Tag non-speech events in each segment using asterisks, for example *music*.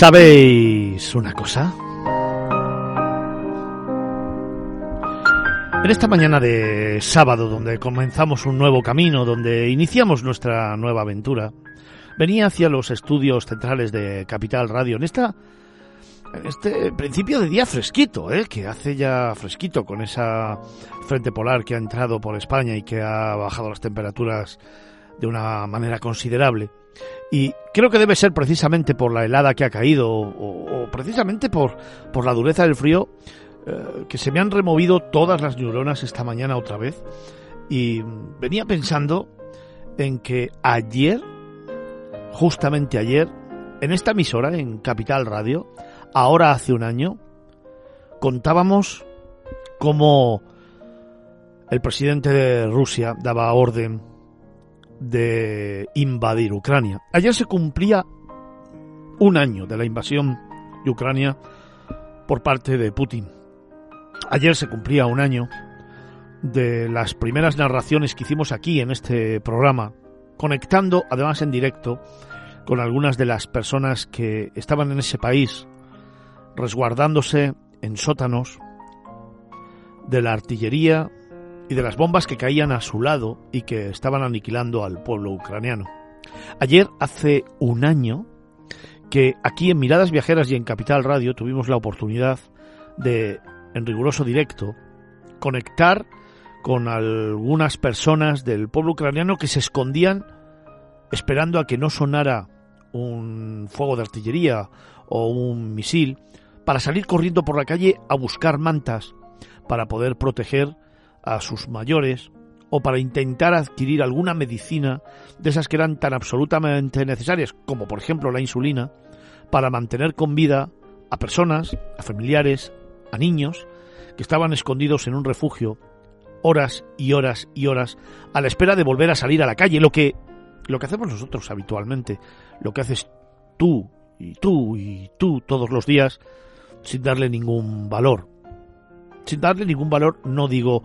¿Sabéis una cosa? En esta mañana de sábado, donde comenzamos un nuevo camino, donde iniciamos nuestra nueva aventura, venía hacia los estudios centrales de Capital Radio. En esta en este principio de día fresquito, ¿eh? que hace ya fresquito con esa frente polar que ha entrado por España y que ha bajado las temperaturas de una manera considerable. Y creo que debe ser precisamente por la helada que ha caído o, precisamente por, por la dureza del frío eh, que se me han removido todas las neuronas esta mañana otra vez. Y venía pensando en que ayer, justamente ayer, en esta emisora, en Capital Radio, ahora hace un año, contábamos cómo el presidente de Rusia daba orden de invadir Ucrania. Ayer se cumplía un año de la invasión de Ucrania por parte de Putin. Ayer se cumplía un año de las primeras narraciones que hicimos aquí en este programa, conectando además en directo con algunas de las personas que estaban en ese país resguardándose en sótanos de la artillería y de las bombas que caían a su lado y que estaban aniquilando al pueblo ucraniano. Ayer, hace un año, que aquí en Miradas Viajeras y en Capital Radio tuvimos la oportunidad de, en riguroso directo, conectar con algunas personas del pueblo ucraniano que se escondían esperando a que no sonara un fuego de artillería o un misil para salir corriendo por la calle a buscar mantas para poder proteger a sus mayores o para intentar adquirir alguna medicina de esas que eran tan absolutamente necesarias, como por ejemplo la insulina, para mantener con vida a personas, a familiares, a niños que estaban escondidos en un refugio horas y horas y horas a la espera de volver a salir a la calle, lo que lo que hacemos nosotros habitualmente, lo que haces tú y tú y tú todos los días sin darle ningún valor. Sin darle ningún valor no digo,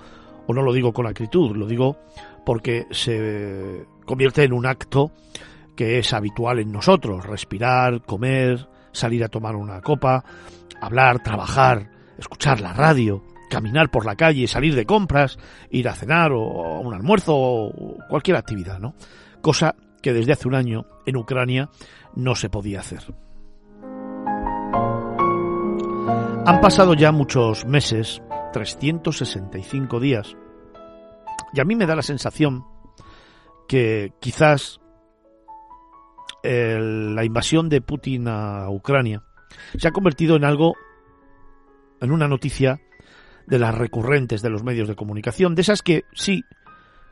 o no lo digo con acritud, lo digo porque se convierte en un acto que es habitual en nosotros, respirar, comer, salir a tomar una copa, hablar, trabajar, escuchar la radio, caminar por la calle, salir de compras, ir a cenar o a un almuerzo o cualquier actividad, ¿no? Cosa que desde hace un año en Ucrania no se podía hacer. Han pasado ya muchos meses, 365 días, y a mí me da la sensación que quizás la invasión de Putin a Ucrania se ha convertido en algo, en una noticia de las recurrentes de los medios de comunicación, de esas que sí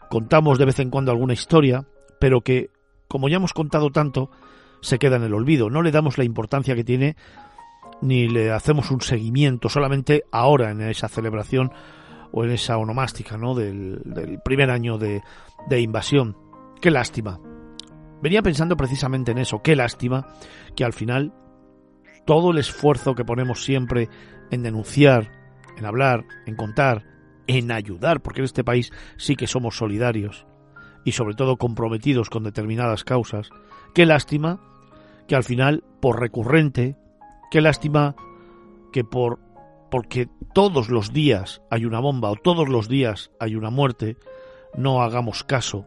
contamos de vez en cuando alguna historia, pero que, como ya hemos contado tanto, se queda en el olvido. No le damos la importancia que tiene ni le hacemos un seguimiento solamente ahora en esa celebración o en esa onomástica ¿no? del, primer año de, de invasión. Qué lástima. Venía pensando precisamente en eso, qué lástima que al final todo el esfuerzo que ponemos siempre en denunciar, en hablar, en contar, en ayudar, porque en este país sí que somos solidarios y sobre todo comprometidos con determinadas causas, qué lástima que al final, por recurrente, Qué lástima que por porque todos los días hay una bomba o todos los días hay una muerte, no hagamos caso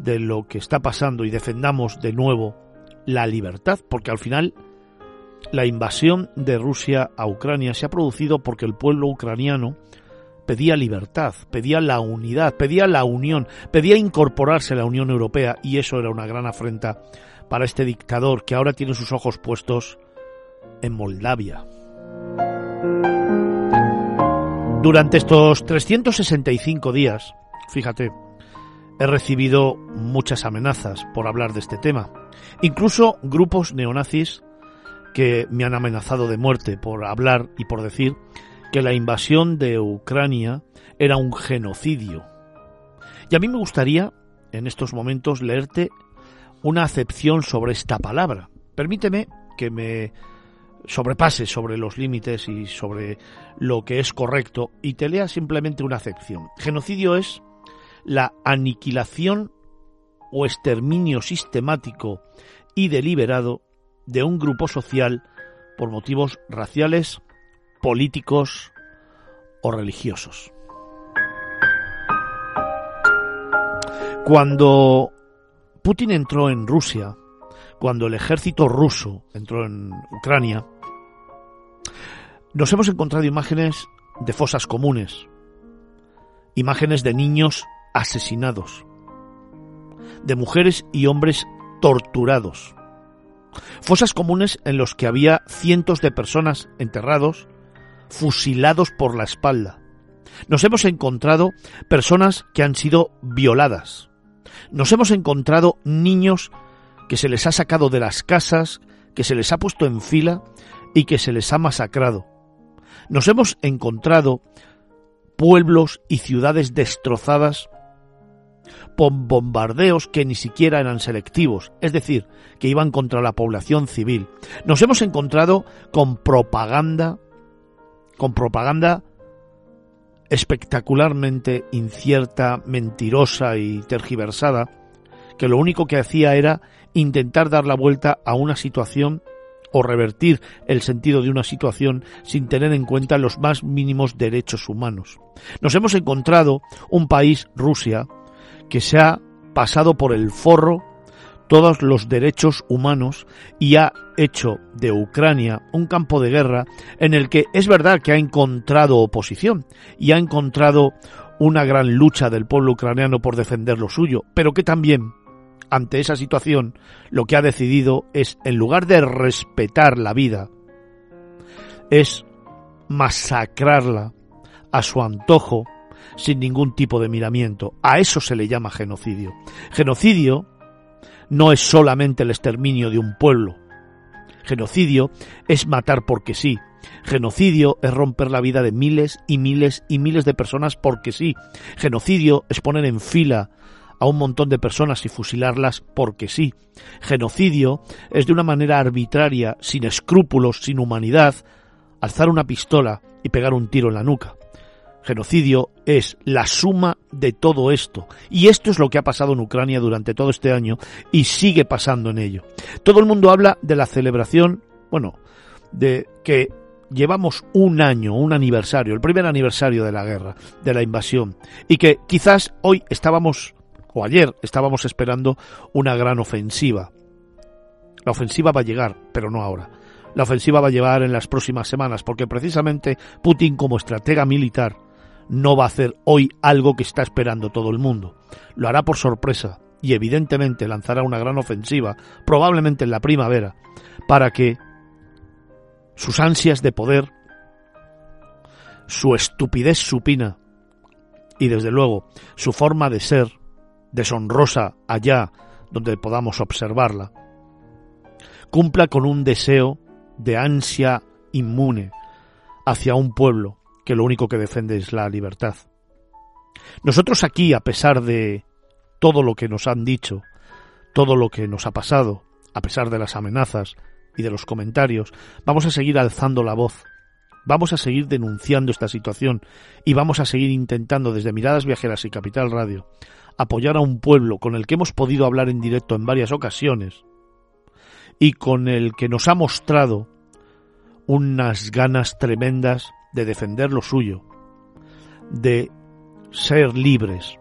de lo que está pasando y defendamos de nuevo la libertad, porque al final la invasión de Rusia a Ucrania se ha producido porque el pueblo ucraniano pedía libertad, pedía la unidad, pedía la unión, pedía incorporarse a la Unión Europea y eso era una gran afrenta para este dictador que ahora tiene sus ojos puestos en Moldavia. Durante estos 365 días, fíjate, he recibido muchas amenazas por hablar de este tema. Incluso grupos neonazis que me han amenazado de muerte por hablar y por decir que la invasión de Ucrania era un genocidio. Y a mí me gustaría, en estos momentos, leerte una acepción sobre esta palabra. Permíteme que me sobrepase sobre los límites y sobre lo que es correcto y te lea simplemente una acepción. Genocidio es la aniquilación o exterminio sistemático y deliberado de un grupo social por motivos raciales, políticos o religiosos. Cuando Putin entró en Rusia, cuando el ejército ruso entró en Ucrania, nos hemos encontrado imágenes de fosas comunes, imágenes de niños asesinados, de mujeres y hombres torturados, fosas comunes en los que había cientos de personas enterrados, fusilados por la espalda. Nos hemos encontrado personas que han sido violadas. Nos hemos encontrado niños que se les ha sacado de las casas, que se les ha puesto en fila y que se les ha masacrado. Nos hemos encontrado pueblos y ciudades destrozadas por bombardeos que ni siquiera eran selectivos, es decir, que iban contra la población civil. Nos hemos encontrado con propaganda, con propaganda espectacularmente incierta, mentirosa y tergiversada, que lo único que hacía era intentar dar la vuelta a una situación o revertir el sentido de una situación sin tener en cuenta los más mínimos derechos humanos. Nos hemos encontrado un país, Rusia, que se ha pasado por el forro todos los derechos humanos y ha hecho de Ucrania un campo de guerra en el que es verdad que ha encontrado oposición y ha encontrado una gran lucha del pueblo ucraniano por defender lo suyo, pero que también ante esa situación, lo que ha decidido es, en lugar de respetar la vida, es masacrarla a su antojo sin ningún tipo de miramiento. A eso se le llama genocidio. Genocidio no es solamente el exterminio de un pueblo. Genocidio es matar porque sí. Genocidio es romper la vida de miles y miles y miles de personas porque sí. Genocidio es poner en fila a un montón de personas y fusilarlas porque sí. Genocidio es de una manera arbitraria, sin escrúpulos, sin humanidad, alzar una pistola y pegar un tiro en la nuca. Genocidio es la suma de todo esto. Y esto es lo que ha pasado en Ucrania durante todo este año y sigue pasando en ello. Todo el mundo habla de la celebración, bueno, de que llevamos un año, un aniversario, el primer aniversario de la guerra, de la invasión, y que quizás hoy estábamos o ayer estábamos esperando una gran ofensiva. La ofensiva va a llegar, pero no ahora. La ofensiva va a llegar en las próximas semanas, porque precisamente Putin como estratega militar no va a hacer hoy algo que está esperando todo el mundo. Lo hará por sorpresa y evidentemente lanzará una gran ofensiva, probablemente en la primavera, para que sus ansias de poder, su estupidez supina y desde luego su forma de ser deshonrosa allá donde podamos observarla, cumpla con un deseo de ansia inmune hacia un pueblo que lo único que defiende es la libertad. Nosotros aquí, a pesar de todo lo que nos han dicho, todo lo que nos ha pasado, a pesar de las amenazas y de los comentarios, vamos a seguir alzando la voz, vamos a seguir denunciando esta situación y vamos a seguir intentando desde Miradas Viajeras y Capital Radio apoyar a un pueblo con el que hemos podido hablar en directo en varias ocasiones y con el que nos ha mostrado unas ganas tremendas de defender lo suyo, de ser libres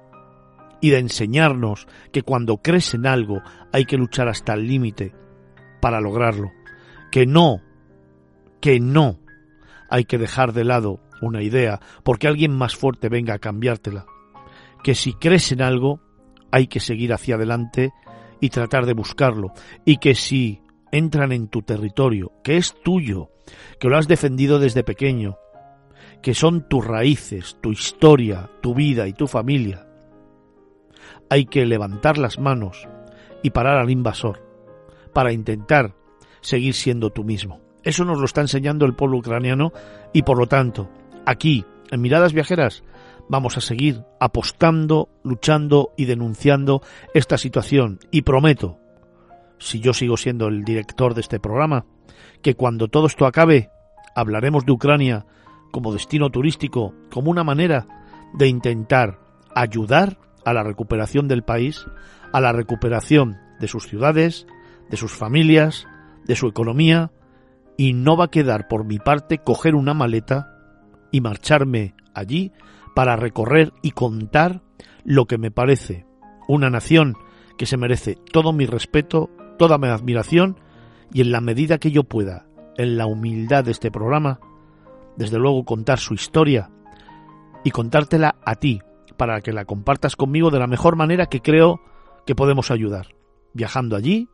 y de enseñarnos que cuando crees en algo hay que luchar hasta el límite para lograrlo, que no, que no hay que dejar de lado una idea porque alguien más fuerte venga a cambiártela que si crees en algo hay que seguir hacia adelante y tratar de buscarlo y que si entran en tu territorio, que es tuyo, que lo has defendido desde pequeño, que son tus raíces, tu historia, tu vida y tu familia, hay que levantar las manos y parar al invasor para intentar seguir siendo tú mismo. Eso nos lo está enseñando el pueblo ucraniano y por lo tanto, aquí, en Miradas Viajeras, vamos a seguir apostando, luchando y denunciando esta situación. Y prometo, si yo sigo siendo el director de este programa, que cuando todo esto acabe, hablaremos de Ucrania como destino turístico, como una manera de intentar ayudar a la recuperación del país, a la recuperación de sus ciudades, de sus familias, de su economía y no va a quedar por mi parte coger una maleta y marcharme allí para recorrer y contar lo que me parece una nación que se merece todo mi respeto, toda mi admiración y en la medida que yo pueda, en la humildad de este programa, desde luego contar su historia y contártela a ti para que la compartas conmigo de la mejor manera que creo que podemos ayudar, viajando allí,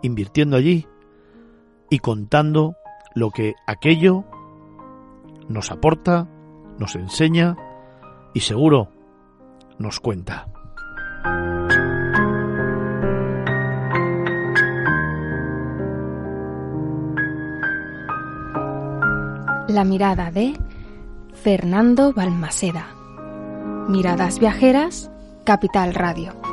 invirtiendo allí y contando lo que aquello nos aporta, nos enseña y seguro nos cuenta. La mirada de Fernando Balmaseda. Miradas Viajeras, Capital Radio.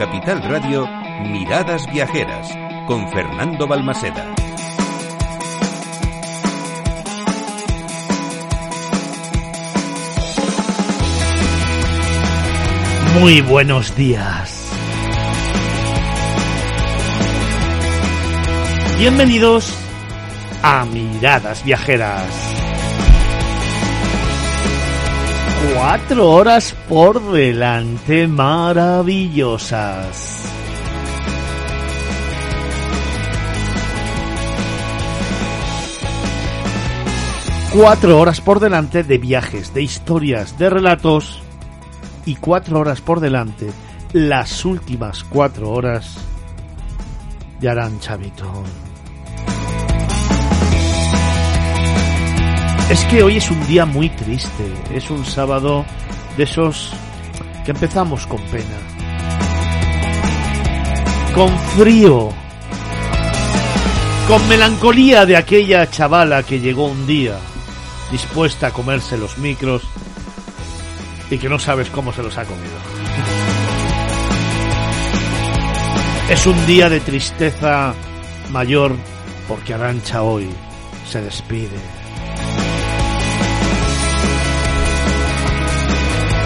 Capital Radio, Miradas Viajeras, con Fernando Balmaseda. Muy buenos días. Bienvenidos a Miradas Viajeras. Cuatro horas por delante maravillosas. Cuatro horas por delante de viajes, de historias, de relatos y cuatro horas por delante, las últimas cuatro horas de Arancha Vitón. Es que hoy es un día muy triste, es un sábado de esos que empezamos con pena, con frío, con melancolía de aquella chavala que llegó un día dispuesta a comerse los micros y que no sabes cómo se los ha comido. Es un día de tristeza mayor porque Arancha hoy se despide.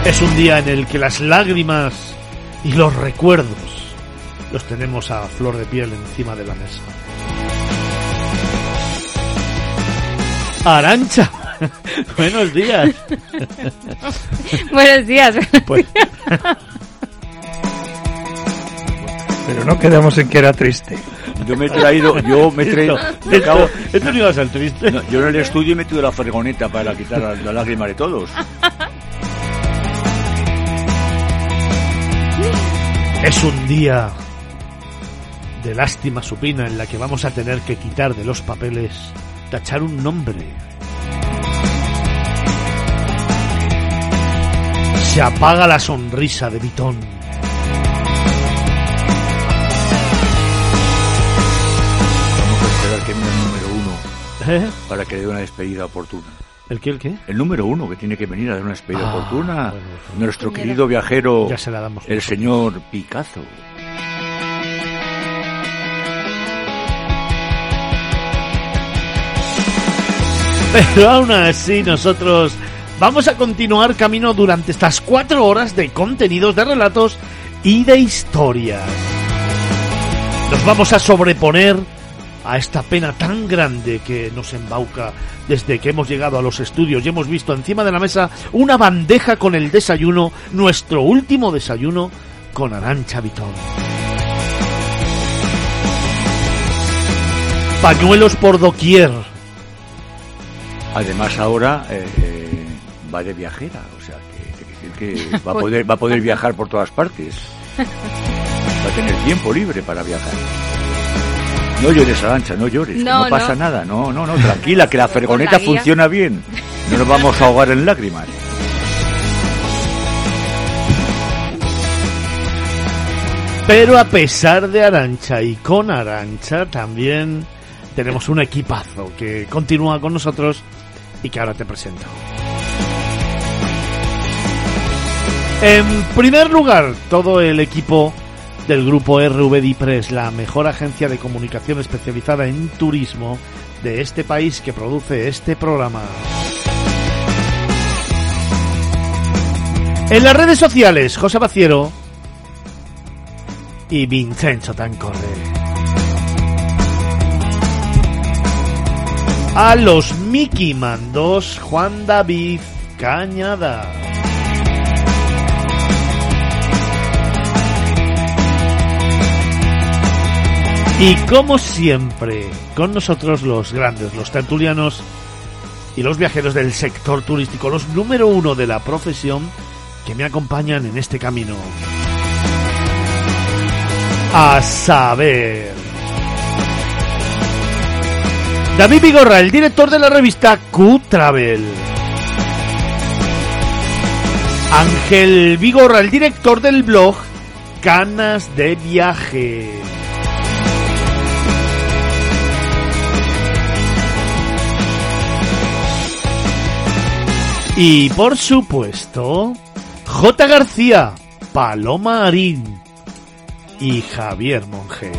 Es un día en el que las lágrimas y los recuerdos los tenemos a flor de piel encima de la mesa. Arancha, *laughs* buenos días. *laughs* Buenos días. Pues, Pero no quedamos en que era triste. Yo me he traído, yo me he traído, esto, acabo- esto- no iba a ser triste. no, yo en el estudio he metido la fregoneta para quitar las, las lágrimas de todos. *laughs* Es un día de lástima supina en la que vamos a tener que quitar de los papeles, tachar un nombre. Se apaga la sonrisa de Vitón. Vamos a esperar que el número uno ¿Eh? para que dé una despedida oportuna. ¿El qué, el qué? El número uno que tiene que venir a dar una despedida Ah, oportuna. bueno, bueno. Nuestro querido viajero, Ya se la damos. el señor Picazo. Pero aún así nosotros vamos a continuar camino durante estas cuatro horas de contenidos, de relatos y de historias. Nos vamos a sobreponer a esta pena tan grande que nos embauca desde que hemos llegado a los estudios y hemos visto encima de la mesa una bandeja con el desayuno, nuestro último desayuno con Arancha Vitón. Pañuelos por doquier. Además ahora eh, eh, va de viajera, o sea que, que, decir que va a poder va a poder viajar por todas partes. *laughs* Va a tener tiempo libre para viajar. No llores, Arancha, no llores, No, no, pasa no. nada, no, no, no, tranquila, que la *laughs* guía. funciona bien. No nos vamos a ahogar en lágrimas. Pero a pesar de Arancha y con Arancha también tenemos un equipazo que continúa con nosotros y que ahora te presento. En primer lugar, todo el equipo del grupo RVD Press, la mejor agencia de comunicación especializada en turismo de este país que produce este programa. En las redes sociales, José Baciero y Vincenzo Tancorre. A los Mickey Mandos, Juan David Cañada. Y como siempre, con nosotros los grandes, los tertulianos y los viajeros del sector turístico, los número uno de la profesión que me acompañan en este camino. A saber. David Vigorra, el director de la revista Q-Travel. Ángel Vigorra, el director del blog Canas de Viaje. Y por supuesto, J. García, Paloma Arín y Javier Monge.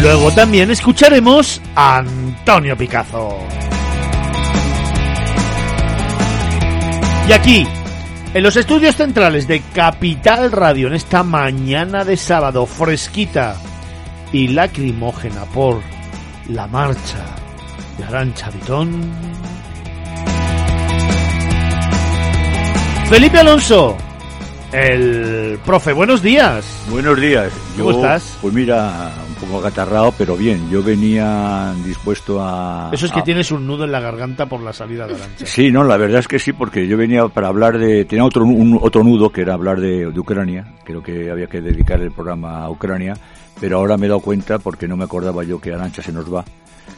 Luego también escucharemos a Antonio Picazo. Y aquí, en los estudios centrales de Capital Radio, en esta mañana de sábado fresquita y lacrimógena por la marcha de Arancha Vitón. Felipe Alonso, el profe, buenos días. Buenos días. ¿Cómo estás? Pues mira, un poco agatarrado, pero bien. Yo venía dispuesto a... Eso es que a- tienes un nudo en la garganta por la salida de Arancha. Sí, no, la verdad es que sí, porque yo venía para hablar de... Tenía otro, un- otro nudo, que era hablar de, de Ucrania. Creo que había que dedicar el programa a Ucrania, pero ahora me he dado cuenta, porque no me acordaba yo que Arancha se nos va.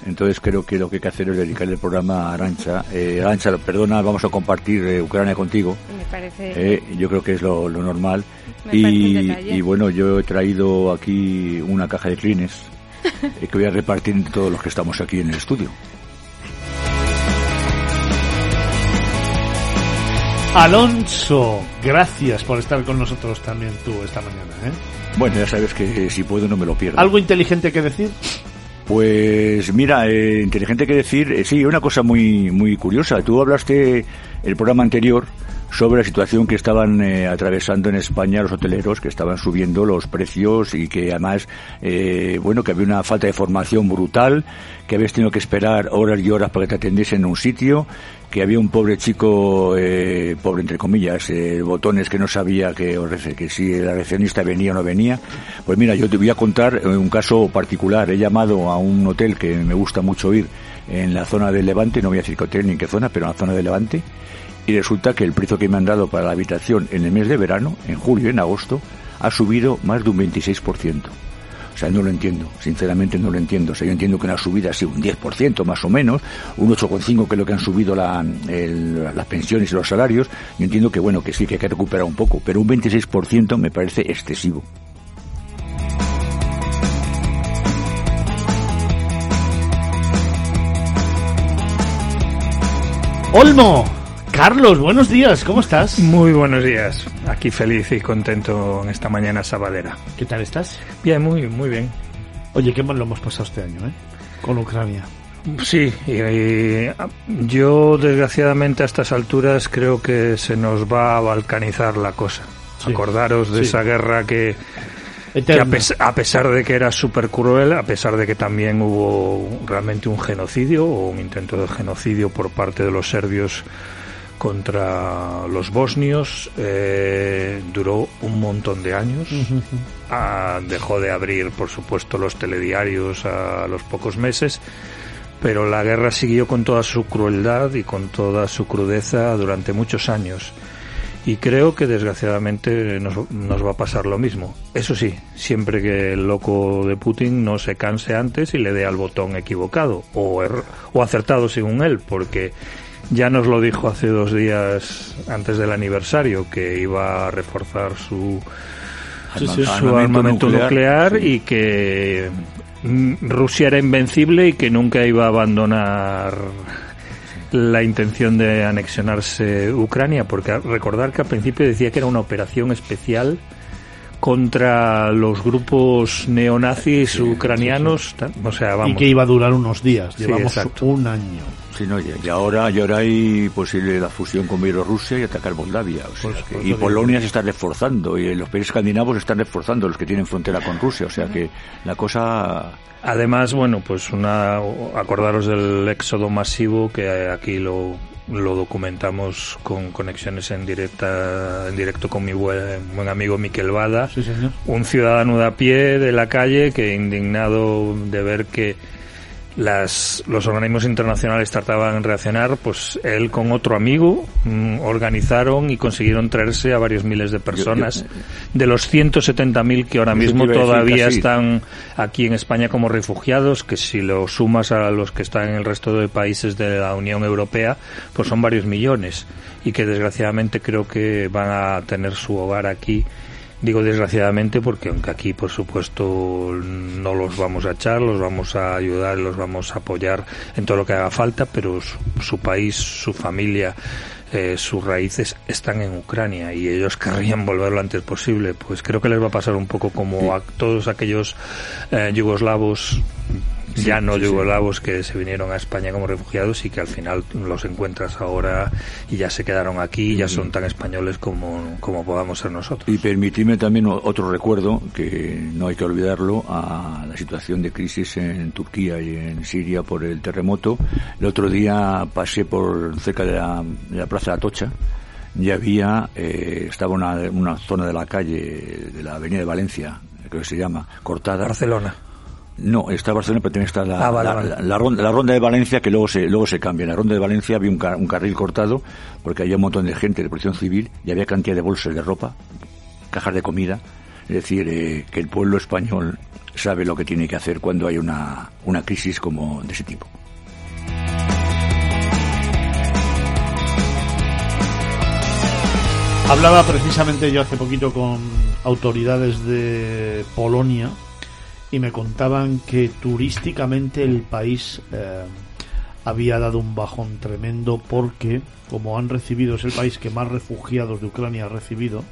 Entonces creo que lo que hay que hacer es dedicar el programa a Arancha. Eh, Arancha, perdona, vamos a compartir eh, Ucrania contigo. Me parece. Eh, yo creo que es lo, lo normal. Me Y, y bueno, yo he traído aquí una caja de clines *laughs* que voy a repartir entre todos los que estamos aquí en el estudio. Alonso, gracias por estar con nosotros también tú esta mañana. ¿eh? Bueno, ya sabes que si puedo no me lo pierdo. ¿Algo inteligente que decir? Pues mira, eh, inteligente que decir, eh, sí, una cosa muy muy curiosa. Tú hablaste el programa anterior sobre la situación que estaban eh, atravesando en España los hoteleros, que estaban subiendo los precios y que además, eh, bueno, que había una falta de formación brutal, que habías tenido que esperar horas y horas para que te atendiesen en un sitio, que había un pobre chico, eh, pobre entre comillas, eh, botones que no sabía que, que si la recepcionista venía o no venía. Pues mira, yo te voy a contar eh, un caso particular. He llamado a un hotel que me gusta mucho ir en la zona del Levante, no voy a decir qué hotel ni en qué zona, pero en la zona del Levante, y resulta que el precio que me han dado para la habitación en el mes de verano, en julio y en agosto, ha subido más de un 26%. O sea, no lo entiendo, sinceramente no lo entiendo. O sea, yo entiendo que una subida ha sido un 10% más o menos, un 8,5% que es lo que han subido las pensiones y los salarios. Yo entiendo que, bueno, que sí que hay que recuperar un poco, pero un 26% me parece excesivo. Olmo, Carlos, buenos días, ¿cómo estás? Muy buenos días. Aquí feliz y contento en esta mañana sabadera. ¿Qué tal estás? Bien, muy, muy bien. Oye, qué mal lo hemos pasado este año, ¿eh? Con Ucrania. Sí, y, y, ah, yo desgraciadamente a estas alturas creo que se nos va a balcanizar la cosa. Sí, Acordaros de sí. esa guerra que, que a, pes- a pesar de que era súper cruel, a pesar de que también hubo realmente un genocidio o un intento de genocidio por parte de los serbios contra los bosnios, eh, duró un montón de años. Ah, dejó de abrir, por supuesto, los telediarios a los pocos meses, pero la guerra siguió con toda su crueldad y con toda su crudeza durante muchos años. Y creo que desgraciadamente nos, nos va a pasar lo mismo. Eso sí, siempre que el loco de Putin no se canse antes y le dé al botón equivocado o, er- o acertado según él, porque ya nos lo dijo hace dos días antes del aniversario que iba a reforzar su, su armamento nuclear, y que mm, Rusia era invencible y que nunca iba a abandonar la intención de anexionarse Ucrania, porque recordar que al principio decía que era una operación especial contra los grupos neonazis ucranianos, o sea, vamos. Y que iba a durar unos días, llevamos un año. Sí, no, y ahora, y ahora hay posible la fusión con Bielorrusia y atacar Moldavia. Pues, y Polonia se está reforzando, y los países escandinavos se están reforzando, los que tienen frontera con Rusia, o sea que la cosa... Además, bueno, pues una acordaros del éxodo masivo que aquí lo lo documentamos con conexiones en directa en directo con mi buen, buen amigo Miquel Bada, un ciudadano de a pie de la calle que indignado de ver que las, los organismos internacionales trataban de reaccionar, pues él con otro amigo mm, organizaron y consiguieron traerse a varios miles de personas. de los 170.000 que ahora mismo todavía están aquí en España como refugiados, que si lo sumas a los que están en el resto de países de la Unión Europea, pues son varios millones. Y que desgraciadamente creo que van a tener su hogar aquí Digo desgraciadamente porque aunque aquí por supuesto no los vamos a echar, los vamos a ayudar, los vamos a apoyar en todo lo que haga falta, pero su, país, su familia, eh, sus raíces están en Ucrania y ellos *laughs* querrían volver lo antes posible. Pues creo que les va a pasar un poco como a todos aquellos eh, yugoslavos ya no yugoslavos que se vinieron a España como refugiados y que al final los encuentras ahora y ya se quedaron aquí y ya son tan españoles como, como podamos ser nosotros. Y permitidme también otro recuerdo, que no hay que olvidarlo, a la situación de crisis en Turquía y en Siria por el terremoto. El otro día pasé por cerca de la, Plaza de Atocha y había, eh, estaba una, una zona de la calle, de la Avenida de Valencia, creo que se llama, cortada. Barcelona no, está Barcelona, pero también está la, ah, la, ronda, la ronda de Valencia, que luego se, luego se cambia. En la ronda de Valencia había un, un carril cortado, porque había un montón de gente de protección civil y había cantidad de bolsas de ropa, cajas de comida. Es decir, eh, que el pueblo español sabe lo que tiene que hacer cuando hay una, una crisis como de ese tipo. Hablaba precisamente yo hace poquito con autoridades de Polonia y me contaban que turísticamente el país eh, había dado un bajón tremendo porque, como han recibido, es el país que más refugiados de Ucrania ha recibido,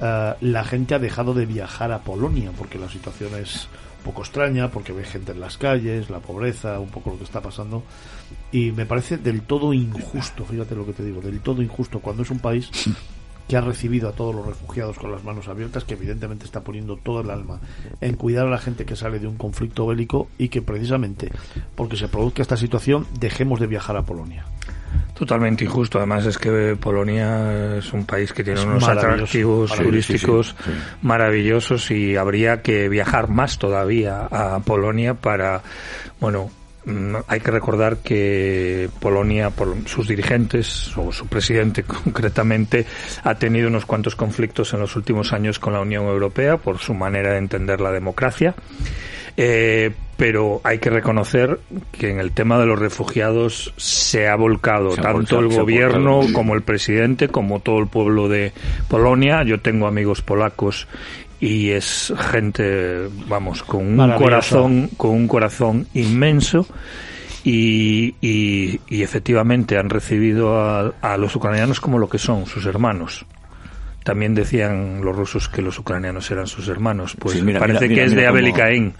eh, la gente ha dejado de viajar a Polonia porque la situación es un poco extraña, porque ve gente en las calles, la pobreza, un poco lo que está pasando. Y me parece del todo injusto, fíjate lo que te digo, del todo injusto cuando es un país que ha recibido a todos los refugiados con las manos abiertas, que evidentemente está poniendo todo el alma en cuidar a la gente que sale de un conflicto bélico y que precisamente porque se produzca esta situación dejemos de viajar a Polonia. Totalmente injusto. Además es que Polonia es un país que tiene unos atractivos turísticos maravillosos y habría que viajar más todavía a Polonia para, bueno, hay que recordar que Polonia, por sus dirigentes, o su presidente *laughs* concretamente, ha tenido unos cuantos conflictos en los últimos años con la Unión Europea por su manera de entender la democracia. Eh, pero hay que reconocer que en el tema de los refugiados se ha volcado tanto el gobierno como el presidente, como todo el pueblo de Polonia. Yo tengo amigos polacos y es gente, vamos, con un corazón, con un corazón inmenso. Y, y, efectivamente han recibido a, los ucranianos como lo que son, sus hermanos. También decían los rusos que los ucranianos eran sus hermanos. Pues parece que es de Abel y Caín.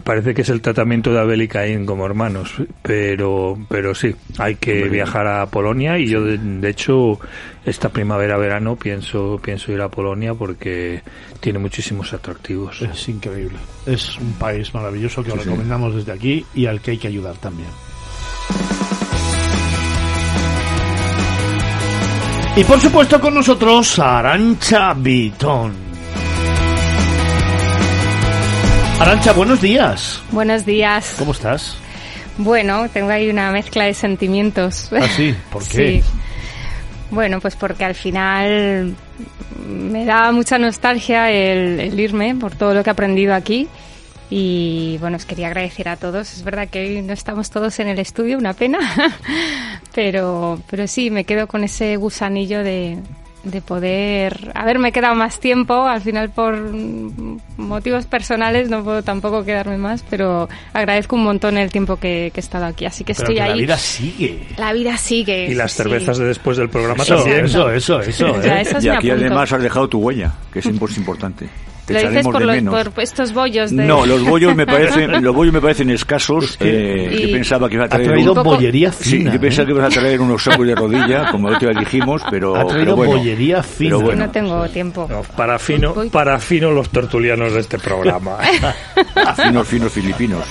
Parece que es el tratamiento de Abel y Caín como hermanos, pero, pero sí, hay que viajar a Polonia y yo de, hecho esta primavera-verano pienso, pienso ir a Polonia porque tiene muchísimos atractivos. Es increíble, es un país maravilloso que recomendamos desde aquí y al que hay que ayudar también. Y por supuesto con nosotros Arancha Bitón. Arancha, buenos días. Buenos días. ¿Cómo estás? Bueno, tengo ahí una mezcla de sentimientos. ¿Ah, sí? ¿Por qué? *laughs* Bueno, pues porque al final me da mucha nostalgia el, irme por todo lo que he aprendido aquí Y bueno, os quería agradecer a todos. Es verdad que hoy no estamos todos en el estudio, una pena, *laughs* pero, pero sí, me quedo con ese gusanillo de, de poder haberme quedado más tiempo. Al final, por motivos personales, no puedo tampoco quedarme más, pero agradezco un montón el tiempo que, que he estado aquí. Así que Pero estoy que ahí. La vida sigue. La vida sigue. Y las sí. cervezas de después del programa Eso, también. eso, eso, eso. Ya, ¿eh? Y aquí apunto. además has dejado tu huella, que es impor- importante. Te Lo dices echaremos por, de los, menos. por estos bollos de... No, los bollos me parecen, *laughs* los bollos me parecen escasos. eh, Y- Yo pensaba que iba a Ha traer traído un- bollería Sí, fina. yo pensaba ¿eh? que ibas a traer unos sacos de rodilla, como el otro día dijimos, pero, Ha pero traído bueno. bollería fina. Pero que bueno. no tengo tiempo. No, para fino, para fino los tertulianos de este programa. *laughs* Finos, finos filipinos.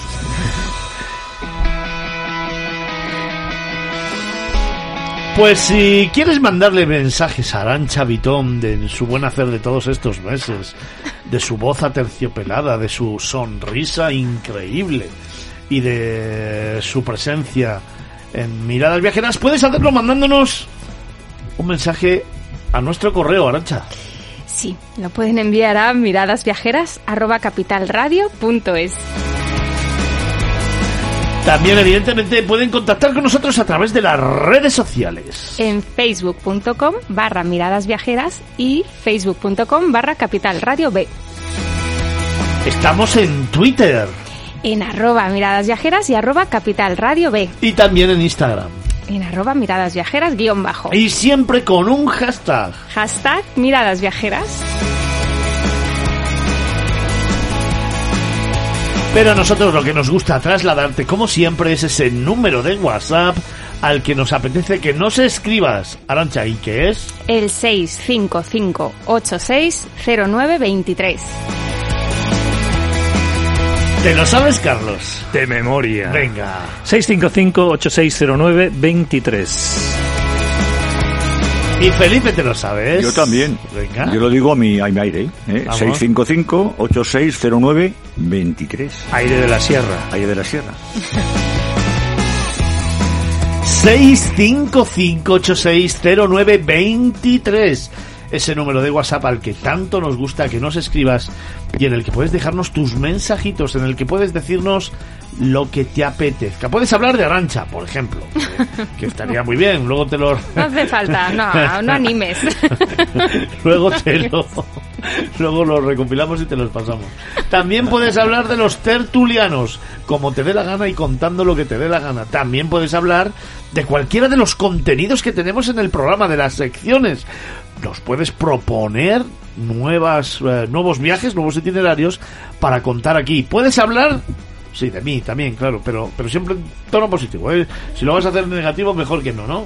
Pues si quieres mandarle mensajes a Arancha Vitón de su buen hacer de todos estos meses, de su voz aterciopelada, de su sonrisa increíble y de su presencia en Miradas Viajeras, puedes hacerlo mandándonos un mensaje a nuestro correo, Arancha. Sí, lo pueden enviar a miradasviajeras@capitalradio.es. También, evidentemente, pueden contactar con nosotros a través de las redes sociales. En facebook.com barra miradas viajeras y facebook.com barra capital radio B. Estamos en Twitter En arroba miradas viajeras y arroba capital radio B. y también en Instagram. En arroba miradas viajeras guion bajo. Y siempre con un hashtag. Hashtag miradas viajeras. Pero a nosotros lo que nos gusta trasladarte, como siempre, es ese número de WhatsApp al que nos apetece que nos escribas, Arancha, ¿y qué es? El 655860923. ¿Te lo sabes, Carlos? De memoria. Venga. 655-8609-23. Y Felipe, ¿te lo sabes? Yo también. Venga. Yo lo digo a mi, a mi aire. ¿eh? Vamos. 655-8609-23. Aire de la Sierra. Aire de la Sierra. *laughs* 655860923. Ese número de WhatsApp al que tanto nos gusta que nos escribas y en el que puedes dejarnos tus mensajitos, en el que puedes decirnos lo que te apetezca. Puedes hablar de Arancha, por ejemplo, que, *laughs* que estaría muy bien. Luego te lo... No hace falta, no, *laughs* no animes. *laughs* luego te lo luego lo recopilamos y te los pasamos. También puedes hablar de los tertulianos, como te dé la gana y contando lo que te dé la gana. También puedes hablar de cualquiera de los contenidos que tenemos en el programa, de las secciones. Nos puedes proponer nuevas eh, nuevos viajes, nuevos itinerarios para contar aquí. Puedes hablar Sí, de mí también, claro, pero, pero siempre en tono positivo. ¿eh? Si lo vas a hacer en negativo, mejor que no, ¿no?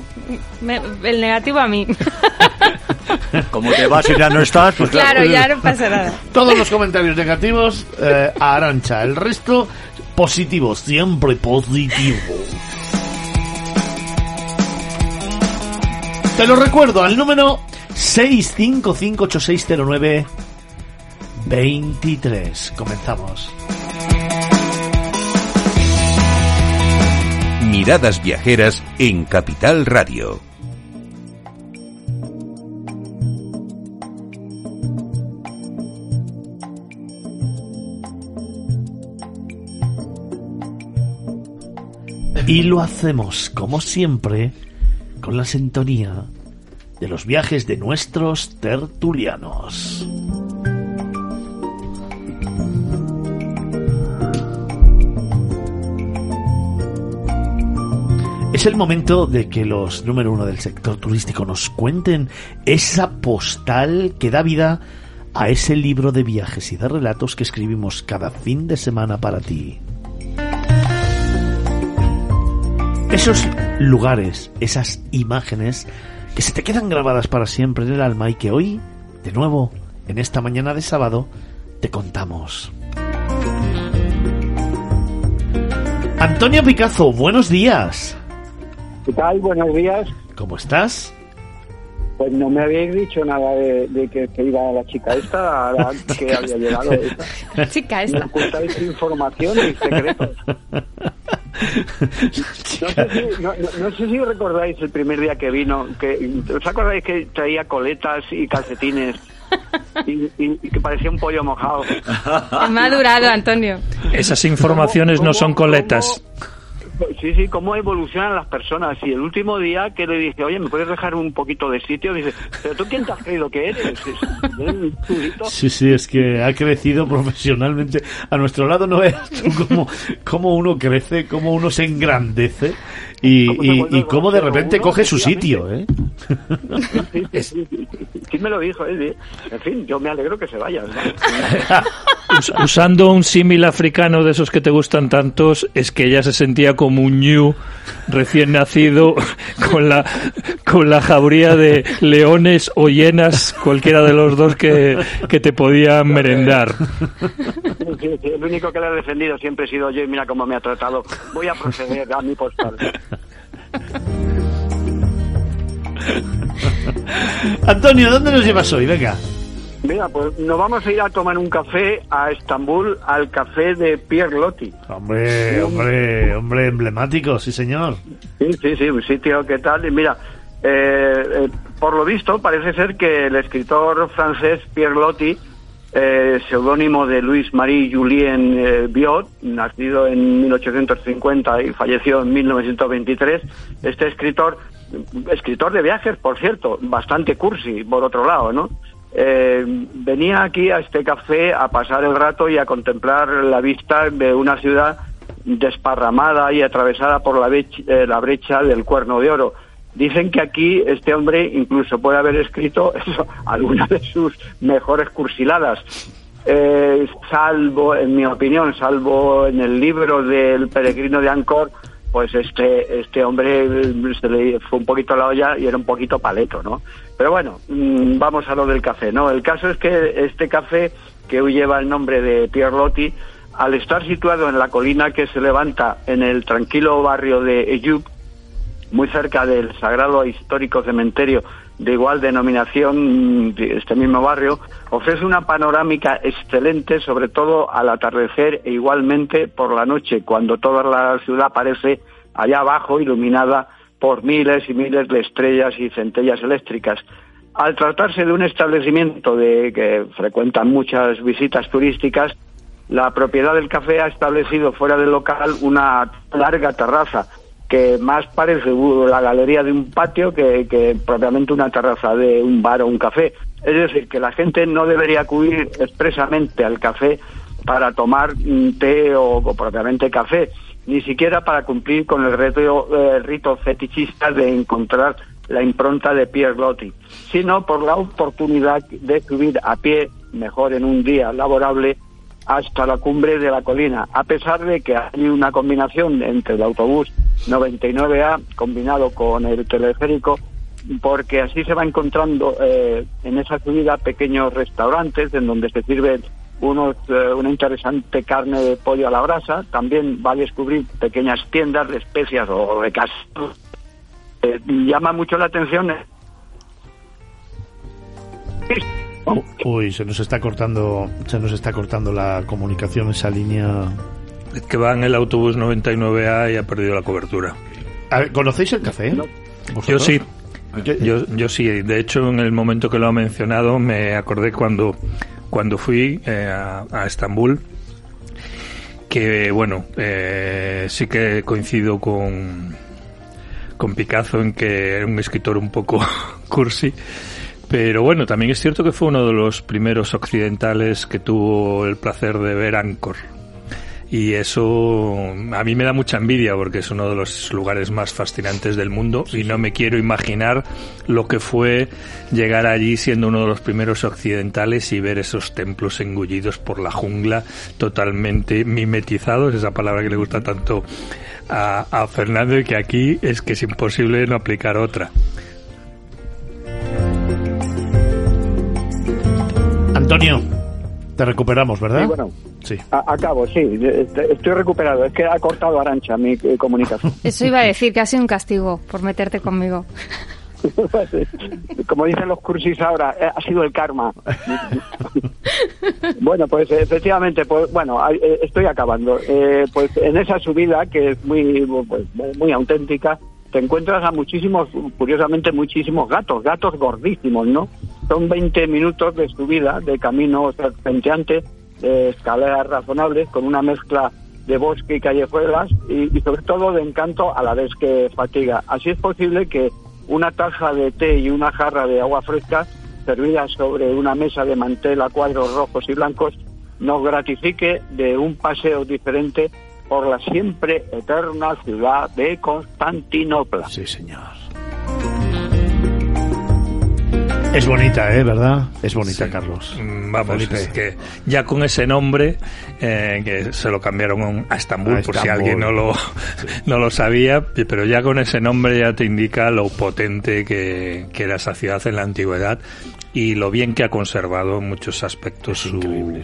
Me- el negativo a mí. *laughs* Como te vas y ya no estás, pues claro. Claro, ya no pasa nada. Todos los comentarios negativos eh, a Arancha. El resto, positivo, siempre positivo. Te lo recuerdo al número 655860923. Comenzamos. Miradas Viajeras en Capital Radio. Y lo hacemos, como siempre, con la sintonía de los viajes de nuestros tertulianos. Es el momento de que los número uno del sector turístico nos cuenten esa postal que da vida a ese libro de viajes y de relatos que escribimos cada fin de semana para ti. Esos lugares, esas imágenes que se te quedan grabadas para siempre en el alma y que hoy, de nuevo, en esta mañana de sábado, te contamos. Antonio Picazo, buenos días. ¿Qué tal? Buenos días. ¿Cómo estás? Pues no me habéis dicho nada de, de que, que iba la chica esta, a la *laughs* que había llegado. Esta. La chica Me esta. ocultáis información y secretos. *laughs* No sé, si, no, no- no sé si recordáis el primer día que vino, que ¿os acordáis que traía coletas y calcetines y, y- y que parecía un pollo mojado. Es madurado, Antonio. Esas informaciones no son coletas. cómo- sí, sí, cómo evolucionan las personas. Y el último día que le dije, oye, ¿me puedes dejar un poquito de sitio? Dice, ¿pero tú quién te has creído que eres? Sí, sí, es que ha crecido profesionalmente. A nuestro lado no veas tú *laughs* cómo, cómo uno crece, cómo uno se engrandece y, y, cómo de repente coge su sitio, ¿eh? Sí, sí, sí, sí, sí, sí me lo dijo él. En fin, yo me alegro que se vaya. *laughs* usando un símil africano de esos que te gustan tantos, es que ella se sentía como un ñu recién nacido *laughs* con la con la jauría de leones o hienas, cualquiera de los dos que, que te podían merendar. Sí, sí, sí, el único que le he defendido siempre he sido yo y mira cómo me ha tratado. Voy a proceder a mi postal. *laughs* Antonio, ¿dónde nos llevas hoy? Venga. Mira, pues nos vamos a ir a tomar un café a Estambul, al café de Pierre Lotti. Hombre, hombre, hombre emblemático, sí señor. Sí, sí, sí, un sitio que tal. Y mira, eh, eh, por lo visto parece ser que el escritor francés Pierre Lotti, eh, seudónimo de Louis-Marie Julien eh, Biot, nacido en 1850 y falleció en 1923, este escritor, escritor de viajes, por cierto, bastante cursi, por otro lado, ¿no? Eh, venía aquí a este café a pasar el rato y a contemplar la vista de una ciudad desparramada y atravesada por la, bech- eh, la brecha del Cuerno de Oro. Dicen que aquí este hombre incluso puede haber escrito *laughs* eso, algunas de sus mejores cursiladas. Eh, salvo, en mi opinión, salvo en el libro del peregrino de Ancor, pues este este hombre eh, se le fue un poquito a la olla y era un poquito paleto, ¿no? Pero bueno, mm, vamos a lo del café, ¿no? El caso es que este café, que hoy lleva el nombre de Pierre Lotti, al estar situado en la colina que se levanta en el tranquilo barrio de Eyub, muy cerca del sagrado e histórico cementerio de igual denominación mm, de este mismo barrio, ofrece una panorámica excelente, sobre todo al atardecer e igualmente por la noche, cuando toda la ciudad parece allá abajo iluminada por miles y miles de estrellas y centellas eléctricas. Al tratarse de un establecimiento de que frecuentan muchas visitas turísticas, la propiedad del café ha establecido fuera del local una larga terraza que más parece la galería de un patio que, propiamente una terraza de un bar o un café. Es decir, que la gente no debería acudir expresamente al café para tomar mm, té o, propiamente café, ni siquiera para cumplir con el reto, eh, rito fetichista de encontrar la impronta de Pierre Lotti, sino por la oportunidad de subir a pie, mejor en un día laborable, hasta la cumbre de la colina, a pesar de que hay una combinación entre el autobús 99A combinado con el teleférico, porque así se va encontrando eh, en esa subida pequeños restaurantes en donde se sirve unos, eh, una interesante carne de pollo a la brasa, también va a descubrir pequeñas tiendas de especias o de casa. Eh, llama mucho la atención Uy, se nos está cortando, se nos está cortando la comunicación esa línea. Es que va en el autobús 99A y ha perdido la cobertura. A ver, ¿Conocéis el café? No. Yo sí, ¿Qué- yo, yo sí. De hecho, en el momento que lo ha mencionado, me acordé cuando, cuando fui eh, a, a Estambul, que bueno, eh, sí que coincido con, con Picasso en que era un escritor un poco *laughs* cursi. Pero bueno, también es cierto que fue uno de los primeros occidentales que tuvo el placer de ver Angkor. Y eso a mí me da mucha envidia porque es uno de los lugares más fascinantes del mundo y no me quiero imaginar lo que fue llegar allí siendo uno de los primeros occidentales y ver esos templos engullidos por la jungla totalmente mimetizados, esa palabra que le gusta tanto a, a Fernando y que aquí es que es imposible no aplicar otra. Antonio, te recuperamos, ¿verdad? Sí, bueno, Sí. a- acabo, sí, estoy recuperado. Es que ha cortado Arancha mi eh, comunicación. *laughs* Eso iba a decir que ha sido un castigo por meterte conmigo. *laughs* Como dicen los cursis ahora, eh, ha sido el karma. *laughs* bueno, pues efectivamente, pues bueno, eh, estoy acabando. Eh, pues en esa subida que es muy, pues, muy auténtica, te encuentras a muchísimos, curiosamente muchísimos gatos, gatos gordísimos, ¿no? son 20 minutos de subida, de camino serpenteante, de escaleras razonables, con una mezcla de bosque y callejuelas y, y sobre todo de encanto a la vez que fatiga. Así es posible que una taza de té y una jarra de agua fresca servidas sobre una mesa de mantel a cuadros rojos y blancos nos gratifique de un paseo diferente por la siempre eterna ciudad de Constantinopla. Sí, señor. Es bonita, ¿eh? ¿Verdad? Es bonita, Carlos. Mm, Vamos, Felipe. es que ya con ese nombre, eh, que se lo cambiaron a Estambul, A por si alguien no lo, *laughs* no lo sabía, pero ya con ese nombre ya te indica lo potente que, que era esa ciudad en la antigüedad y lo bien que ha conservado en muchos aspectos su,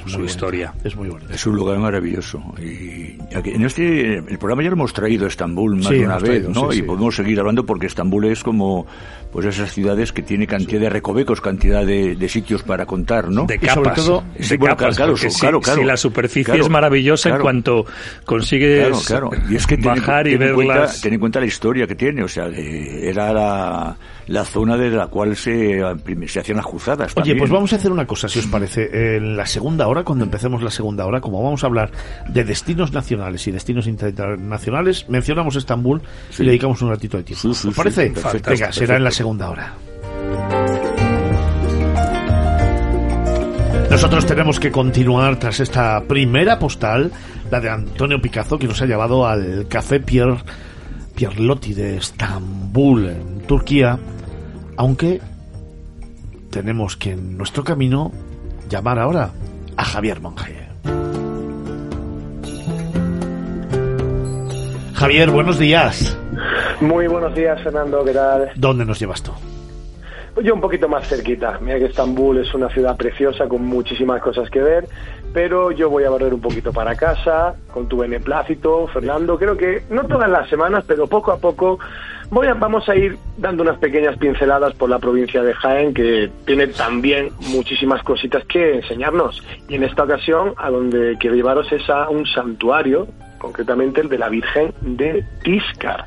su historia. Es muy bonita. Es un lugar maravilloso. Y aquí- en este el programa ya lo hemos traído a Estambul más Sí, de una vez, traído, ¿no? sí, y sí. podemos seguir hablando porque Estambul es como pues esas ciudades que tiene cantidad de recovecos, cantidad de, de sitios para contar, ¿no? De Y sobre capas, todo- de Sí, bueno, capas, claro, si, claro, claro. si la superficie Claro, es maravillosa en cuanto consigues Claro, claro. Y es que ten bajar y ten cuenta- ten en cuenta la historia que tiene, o sea, de- era la, la zona de la cual se, se hacían las cruzadas. Oye, también. pues vamos a hacer una cosa, si os parece. En la segunda hora, cuando empecemos la segunda hora, como vamos a hablar de destinos nacionales y destinos internacionales, mencionamos Estambul Sí. y le dedicamos un ratito de tiempo. Sí, sí, ¿Os sí, parece? perfecto, Venga, será en la segunda hora. Nosotros tenemos que continuar tras esta primera postal, la de Antonio Picazo, que nos ha llevado al Café Pierre, Pierlotti de Estambul, en Turquía, aunque tenemos que en nuestro camino llamar ahora a Javier Monge. Javier, buenos días. Muy buenos días, Fernando, ¿qué tal? ¿Dónde nos llevas tú? Yo un poquito más cerquita. Mira que Estambul es una ciudad preciosa con muchísimas cosas que ver, pero yo voy a barrer un poquito para casa, con tu beneplácito, Fernando. Creo que no todas las semanas, pero poco a poco voy a, vamos a ir dando unas pequeñas pinceladas por la provincia de Jaén, que tiene también muchísimas cositas que enseñarnos. Y en esta ocasión, a donde quiero llevaros es a un santuario concretamente el de la Virgen de Tiscar.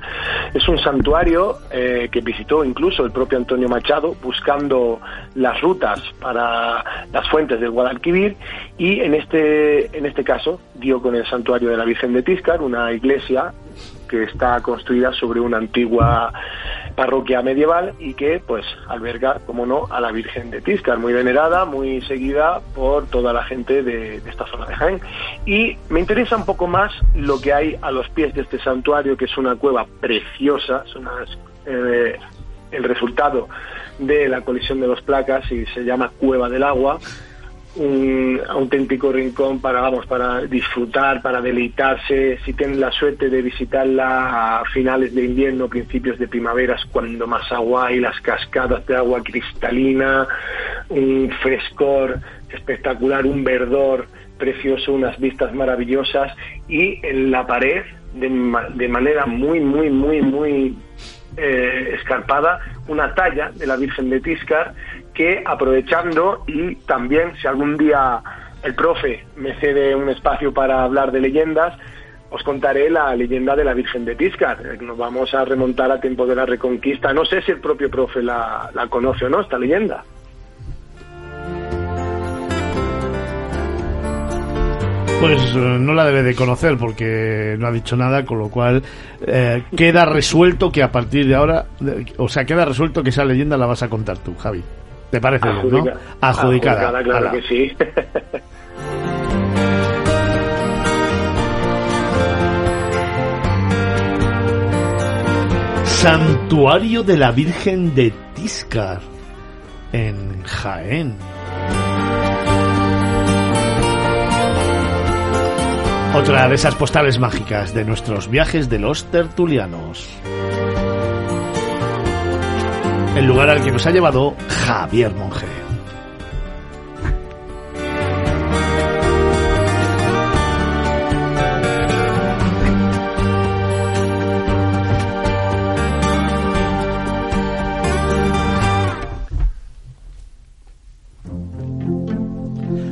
Es un santuario eh, que visitó incluso el propio Antonio Machado buscando las rutas para las fuentes del Guadalquivir y en este, en este caso dio con el santuario de la Virgen de Tiscar, una iglesia que está construida sobre una antigua parroquia medieval y que pues alberga, como no, a la Virgen de Tiscar, muy venerada, muy seguida por toda la gente de, esta zona de Jaén. Y me interesa un poco más lo que hay a los pies de este santuario, que es una cueva preciosa, es unas, eh, el resultado de la colisión de los placas y se llama Cueva del Agua un auténtico rincón para vamos para disfrutar para deleitarse. Si tienen la suerte de visitarla a finales de invierno principios de primavera cuando más agua hay las cascadas de agua cristalina un frescor espectacular un verdor precioso unas vistas maravillosas y en la pared de, de manera muy muy muy muy eh, escarpada una talla de la Virgen de Tiscar que aprovechando y también si algún día el profe me cede un espacio para hablar de leyendas, os contaré la leyenda de la Virgen de Tiscar. Eh, Nos vamos a remontar a tiempo de la Reconquista. No sé si el propio profe la, conoce o no, esta leyenda. Pues eh, no la debe de conocer porque no ha dicho nada, con lo cual eh, queda resuelto que a partir de ahora, o sea, queda resuelto que esa leyenda la vas a contar tú, Javi. ¿Te parece bien, no? Adjudica- Adjudicada. adjudicada, claro que sí. Santuario de la Virgen de Tiscar, en Jaén. Otra de esas postales mágicas de nuestros viajes de los tertulianos. El lugar al que nos ha llevado Javier Monge.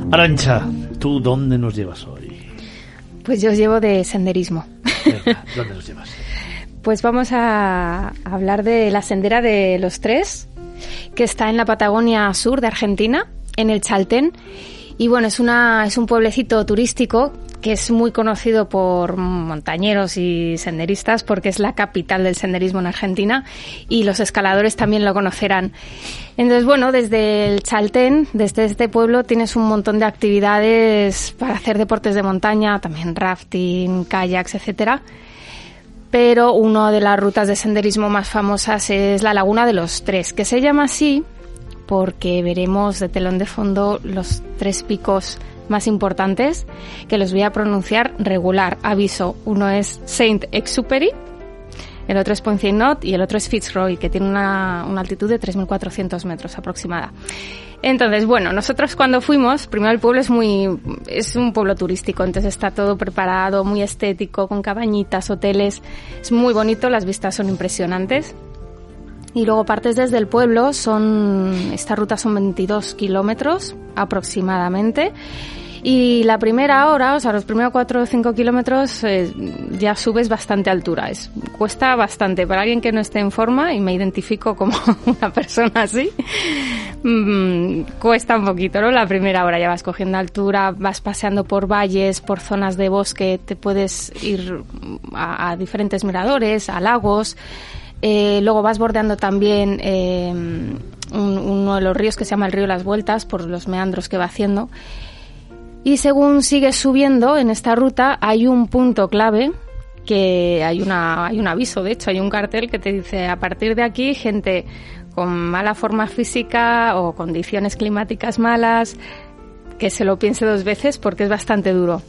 Arancha, ¿tú dónde nos llevas hoy? Pues yo os llevo de senderismo. ¿Dónde nos llevas? Pues vamos a hablar de la sendera de los tres que está en la Patagonia Sur de Argentina, en el Chaltén. Y bueno, es, una, es un pueblecito turístico que es muy conocido por montañeros y senderistas porque es la capital del senderismo en Argentina y los escaladores también lo conocerán. Entonces, bueno, desde el Chaltén, desde este pueblo, tienes un montón de actividades para hacer deportes de montaña, también rafting, kayaks, etcétera. Pero una de las rutas de senderismo más famosas es la Laguna de los Tres, que se llama así porque veremos de telón de fondo los tres picos más importantes que los voy a pronunciar regular. Aviso, uno es Saint Exupéry, el otro es Poncienot y el otro es Fitzroy, que tiene una, una altitud de 3.400 metros aproximada. Entonces, bueno, nosotros cuando fuimos, primero el pueblo es muy, es un pueblo turístico, entonces está todo preparado, muy estético, con cabañitas, hoteles, es muy bonito, las vistas son impresionantes. Y luego partes desde el pueblo, son, esta ruta son 22 kilómetros aproximadamente. Y la primera hora, o sea, los primeros 4 o 5 kilómetros, eh, ya subes bastante altura. Es, cuesta bastante. Para alguien que no esté en forma, y me identifico como *laughs* una persona así, mmm, cuesta un poquito, ¿no? La primera hora ya vas cogiendo altura, vas paseando por valles, por zonas de bosque, te puedes ir a, diferentes miradores, a lagos. Eh, luego vas bordeando también eh, un, uno de los ríos que se llama el río Las Vueltas por los meandros que va haciendo. Y según sigues subiendo en esta ruta hay un punto clave que hay, una, hay un aviso, de hecho, hay un cartel que te dice a partir de aquí gente con mala forma física o condiciones climáticas malas, que se lo piense dos veces porque es bastante duro.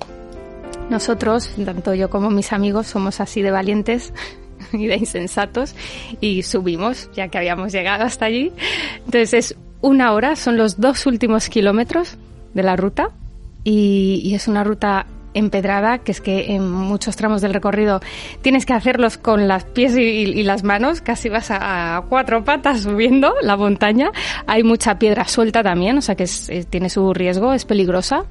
Nosotros, tanto yo como mis amigos, somos así de valientes *laughs* y de insensatos y subimos, ya que habíamos llegado hasta allí. Entonces es una hora, son los dos últimos kilómetros de la ruta y, es una ruta empedrada, que es que en muchos tramos del recorrido tienes que hacerlos con las pies y, las manos, casi vas a, cuatro patas subiendo la montaña. Hay mucha piedra suelta también, o sea que es, es, tiene su riesgo, es peligrosa.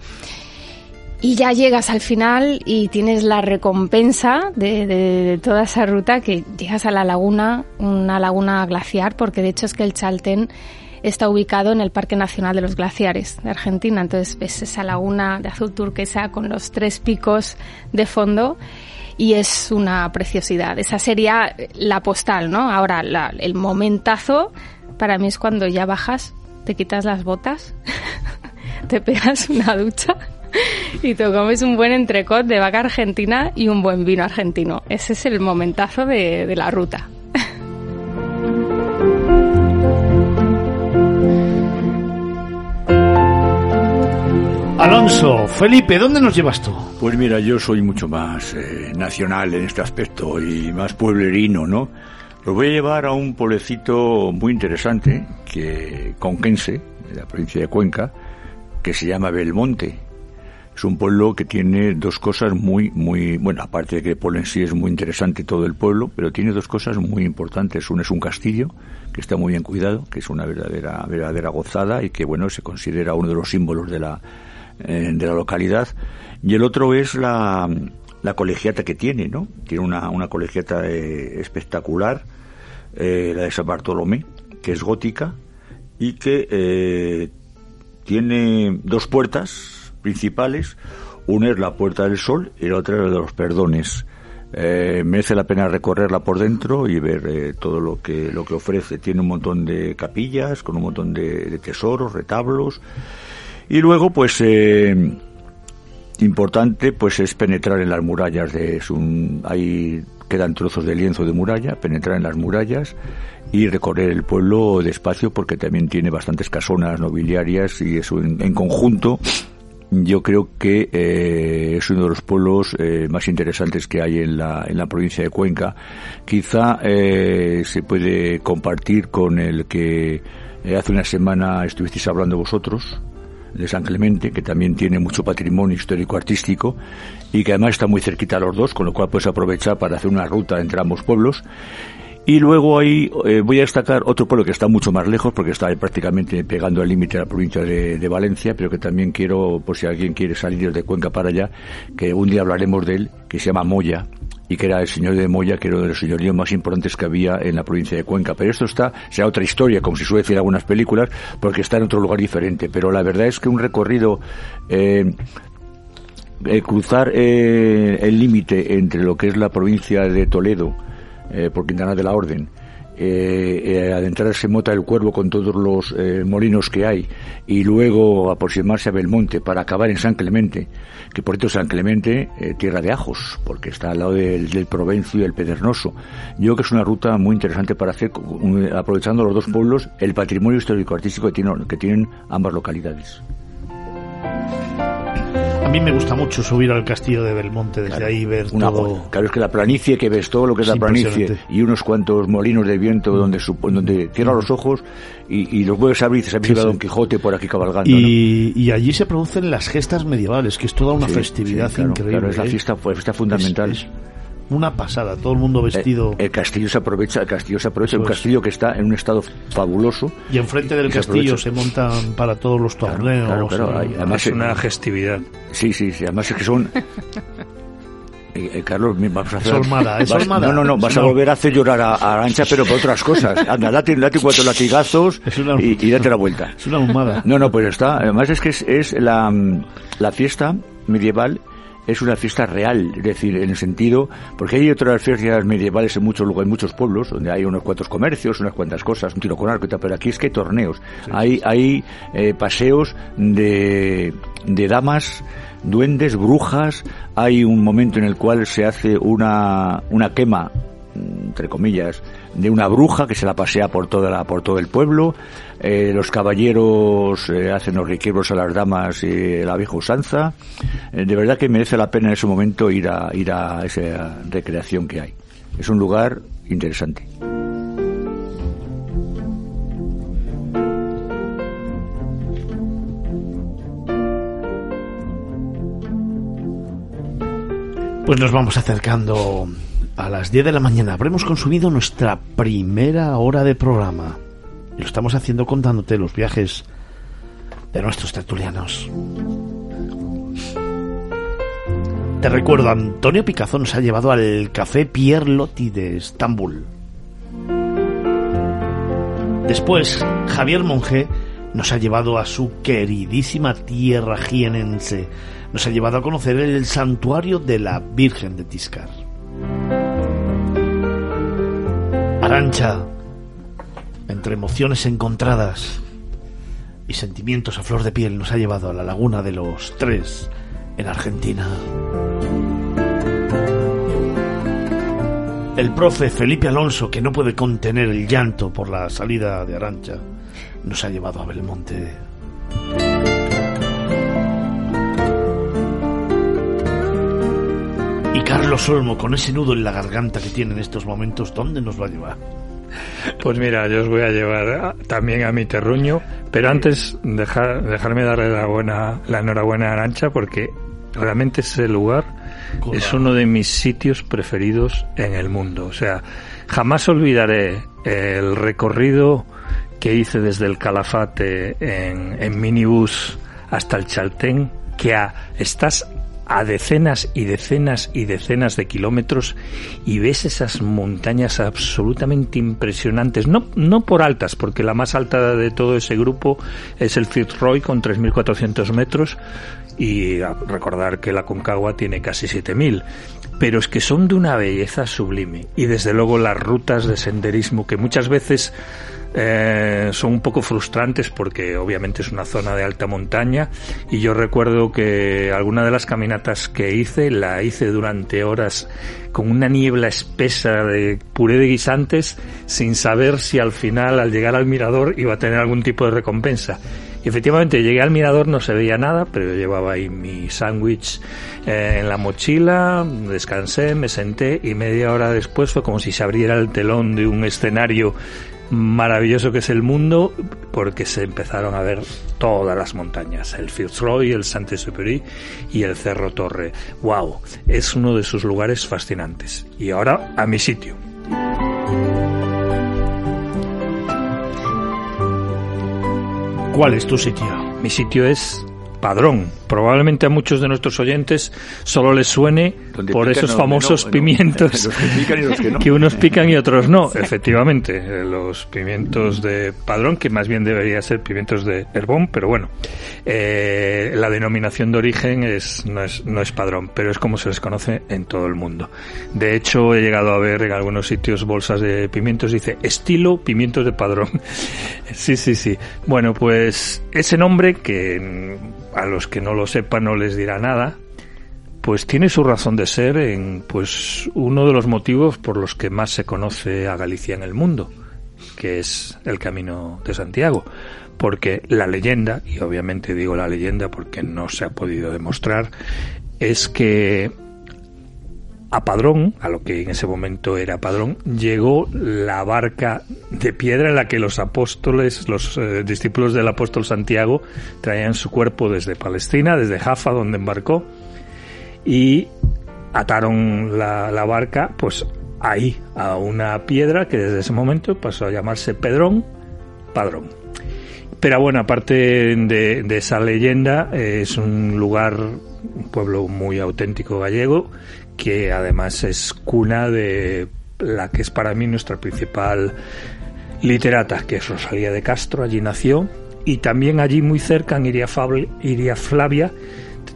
Y ya llegas al final y tienes la recompensa de, de, de, toda esa ruta que llegas a la laguna, una laguna glaciar, porque de hecho es que el Chaltén está ubicado en el Parque Nacional de los Glaciares de Argentina. Entonces ves esa laguna de azul turquesa con los tres picos de fondo y es una preciosidad. Esa sería la postal, ¿no? Ahora, el momentazo para mí es cuando ya bajas, te quitas las botas, *laughs* te pegas una ducha y te comes un buen entrecot de vaca argentina y un buen vino argentino. Ese es el momentazo de la ruta. Alonso, Felipe, ¿dónde nos llevas tú? Pues mira, yo soy mucho más eh, nacional en este aspecto y más pueblerino, ¿no? Los voy a llevar a un pueblecito muy interesante, que conquense, de la provincia de Cuenca, que se llama Belmonte. Es un pueblo que tiene dos cosas muy, muy, bueno, aparte de que el pueblo en sí es muy interesante todo el pueblo, pero tiene dos cosas muy importantes. Uno es un castillo, que está muy bien cuidado, que es una verdadera, verdadera gozada y que, bueno, se considera uno de los símbolos de la, eh, de la localidad. Y el otro es la, la colegiata que tiene, ¿no? Tiene una, una colegiata eh, espectacular, eh, la de San Bartolomé, que es gótica y que eh, tiene dos puertas principales. Una es la Puerta del Sol y la otra es la de los Perdones. Merece la pena recorrerla por dentro y ver todo lo que lo que ofrece. Tiene un montón de capillas con un montón de, de tesoros, retablos y luego pues eh, importante pues es penetrar en las murallas de es un hay quedan trozos de lienzo de muralla, penetrar en las murallas y recorrer el pueblo despacio porque también tiene bastantes casonas nobiliarias y eso en, en conjunto yo creo que eh, es uno de los pueblos eh, más interesantes que hay en la, en la provincia de Cuenca. Quizá eh, se puede compartir con el que eh, hace una semana estuvisteis hablando vosotros, de San Clemente, que también tiene mucho patrimonio histórico-artístico y que además está muy cerquita a los dos, con lo cual puedes aprovechar para hacer una ruta entre ambos pueblos. Y luego ahí eh, voy a destacar otro pueblo que está mucho más lejos, porque está prácticamente pegando al límite de la provincia de, de, Valencia, pero que también quiero, por si alguien quiere salir de Cuenca para allá, que un día hablaremos de él, que se llama Moya, y que era el señor de Moya, que era uno de los señoríos más importantes que había en la provincia de Cuenca. Pero esto está, será otra historia, como se suele decir en algunas películas, porque está en otro lugar diferente. Pero la verdad es que un recorrido eh, eh, cruzar eh, el límite entre lo que es la provincia de Toledo, eh, por Quintana de la Orden, eh, adentrarse en Mota del Cuervo con todos los molinos que hay y luego aproximarse a Belmonte para acabar en San Clemente, que por cierto San Clemente, tierra de ajos, porque está al lado del, del, Provencio y el Pedernoso. Yo creo que es una ruta muy interesante para hacer, aprovechando los dos pueblos, el patrimonio histórico-artístico que que tienen ambas localidades. A mí me gusta mucho subir al castillo de Belmonte desde claro, ahí ver una, todo. Claro, es que la planicie que ves todo lo que es, Es la planicie y unos cuantos molinos de viento donde su- donde cierras los ojos y, y los vuelves a abrir y dices, "Habéis Sí, sí. Don Quijote por aquí cabalgando. ¿no? Y, allí se producen las gestas medievales, que es toda una Sí, festividad claro, increíble. claro, es la ¿eh? fiesta, fundamental. Es- es una pasada, todo el mundo vestido. Eh, el castillo se aprovecha, el castillo se aprovecha, Eso un castillo que está en un estado fabuloso. y enfrente del se castillo aprovecha. se montan para todos los Claro, torneos. claro, claro, y- hay- además es eh, una festividad. Sí, sí, sí. Además es que son. *laughs* Eh, eh, Carlos, vamos a hacer. Es Olmada, es vas- Olmada. No, no, no, vas a volver a hacer llorar a, a Arancha, pero por otras cosas. *laughs* Anda, date, date cuatro latigazos Es una- y, y date la vuelta. Es una ahumada. No, no, pues está. Además es que es, es la, mm, la fiesta medieval es una fiesta real, es decir, en el sentido, porque hay otras fiestas medievales en muchos lugares, en muchos pueblos, donde hay unos cuantos comercios, unas cuantas cosas, un tiro con arco y tal, pero aquí es que hay torneos, hay, hay eh, paseos de, de damas, duendes, brujas, hay un momento en el cual se hace una, una quema entre comillas, de una bruja que se la pasea por toda la, por todo el pueblo. Eh, los caballeros eh, hacen los requiebros a las damas y la vieja usanza. Eh, de verdad que merece la pena en ese momento ir a, ir a esa recreación que hay. Es un lugar interesante. Pues nos vamos acercando a las 10 de la mañana. Habremos consumido nuestra primera hora de programa. Y lo estamos haciendo contándote los viajes de nuestros tertulianos. Te recuerdo, Antonio Picazo nos ha llevado al Café Pierre Lotti de Estambul. Después, Javier Monge nos ha llevado a su queridísima tierra jienense. Nos ha llevado a conocer el santuario de la Virgen de Tiscar. Arancha, entre emociones encontradas y sentimientos a flor de piel, nos ha llevado a la Laguna de los Tres en Argentina. El profe Felipe Alonso, que no puede contener el llanto por la salida de Arancha, nos ha llevado a Belmonte. Carlos Olmo, con ese nudo en la garganta que tiene en estos momentos, ¿dónde nos va a llevar? Pues mira, yo os voy a llevar a- también a mi terruño, pero antes dejar, dejarme darle la, buena, la enhorabuena a Arancha porque realmente ese lugar es uno de mis sitios preferidos en el mundo. O sea, jamás olvidaré el recorrido que hice desde el Calafate en, en minibús hasta el Chaltén, que a- estás a decenas y decenas y decenas de kilómetros y ves esas montañas absolutamente impresionantes, no, no por altas, porque la más alta de todo ese grupo es el Fitzroy con 3.400 metros y recordar que la Concagua tiene casi 7.000 pero es que son de una belleza sublime y desde luego las rutas de senderismo que muchas veces eh, son un poco frustrantes porque obviamente es una zona de alta montaña y yo recuerdo que alguna de las caminatas que hice la hice durante horas con una niebla espesa de puré de guisantes sin saber si al final al llegar al mirador iba a tener algún tipo de recompensa. Y efectivamente llegué al mirador, no se veía nada, pero llevaba ahí mi sándwich eh, en la mochila, descansé, me senté y media hora después fue como si se abriera el telón de un escenario maravilloso que es el mundo, porque se empezaron a ver todas las montañas, el Fitzroy, el Saint-Exupéry y el Cerro Torre. ¡Wow! Es uno de sus lugares fascinantes. Y ahora a mi sitio. ¿Cuál es tu sitio? Mi sitio es Padrón, probablemente a muchos de nuestros oyentes solo les suene Donde por esos no, famosos no, *laughs* no. pimientos que unos pican y otros no. Efectivamente, eh, los pimientos de padrón, que más bien debería ser pimientos de herbón, pero bueno, eh, la denominación de origen es no, es no es padrón, pero es como se les conoce en todo el mundo. De hecho, he llegado a ver en algunos sitios bolsas de pimientos, dice estilo pimientos de padrón. *laughs* sí, sí, sí. Bueno, pues ese nombre que mm, a los que no lo sepan no les dirá nada, pues tiene su razón de ser en pues uno de los motivos por los que más se conoce a Galicia en el mundo, que es el Camino de Santiago, porque la leyenda, y obviamente digo la leyenda porque no se ha podido demostrar, es que a Padrón, a lo que en ese momento era Padrón, llegó la barca de piedra en la que los apóstoles, los eh, discípulos del apóstol Santiago, traían su cuerpo desde Palestina, desde Jaffa, donde embarcó, y ataron la, barca, pues ahí, a una piedra que desde ese momento pasó a llamarse Pedrón, Padrón. Pero bueno, aparte de, de esa leyenda, eh, es un lugar, un pueblo muy auténtico gallego, que además es cuna de la que es para mí nuestra principal literata, que es Rosalía de Castro, allí nació, y también allí muy cerca, en Iria, Fabl- Iria Flavia,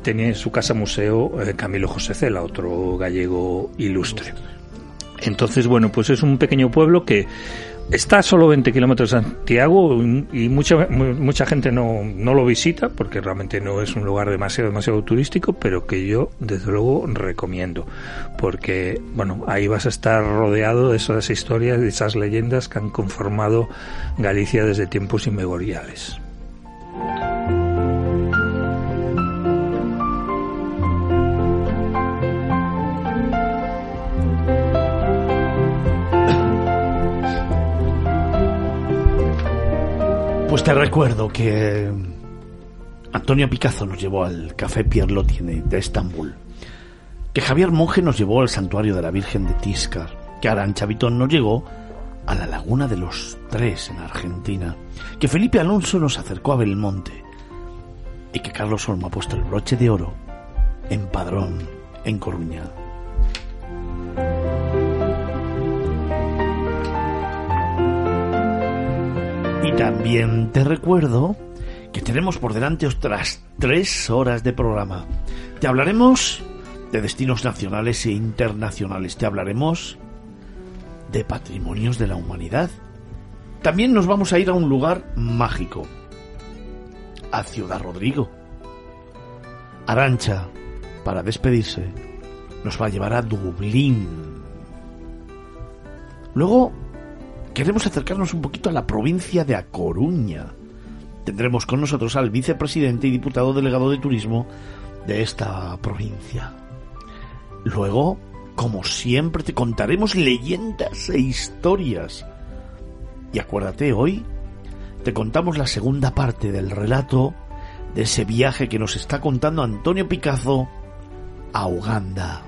tenía en su casa museo eh, Camilo José Cela, otro gallego ilustre. Entonces, bueno, pues es un pequeño pueblo que está a solo 20 kilómetros de Santiago y mucha, mu- mucha gente no, no lo visita porque realmente no es un lugar demasiado, demasiado turístico, pero que yo desde luego recomiendo porque, bueno, ahí vas a estar rodeado de esas historias, de esas leyendas que han conformado Galicia desde tiempos inmemoriales. Pues te recuerdo que Antonio Picazo nos llevó al Café Pierlotti de Estambul, que Javier Monge nos llevó al Santuario de la Virgen de Tiscar, que Arancha Vitón nos llegó a la Laguna de los Tres en Argentina, que Felipe Alonso nos acercó a Belmonte y que Carlos Olmo ha puesto el broche de oro en Padrón, en Coruña. Y también te recuerdo que tenemos por delante otras tres horas de programa. Te hablaremos de destinos nacionales e internacionales. Te hablaremos de patrimonios de la humanidad. También nos vamos a ir a un lugar mágico. A Ciudad Rodrigo. Arancha, para despedirse, nos va a llevar a Dublín. Luego queremos acercarnos un poquito a la provincia de A Coruña. Tendremos con nosotros al vicepresidente y diputado delegado de turismo de esta provincia. Luego, como siempre, te contaremos leyendas e historias. Y acuérdate, hoy te contamos la segunda parte del relato de ese viaje que nos está contando Antonio Picazo a Uganda.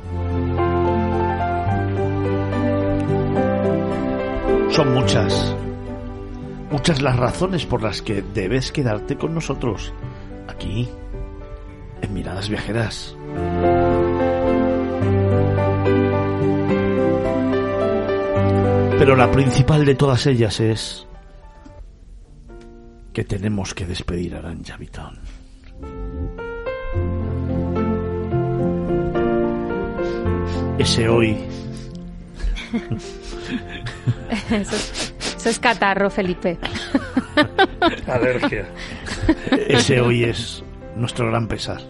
Son muchas, muchas las razones por las que debes quedarte con nosotros aquí, en Miradas Viajeras. Pero la principal de todas ellas es que tenemos que despedir a Aranja Vitón. Ese hoy *laughs* Eso es, eso es catarro, Felipe. Alergia. Ese hoy es nuestro gran pesar.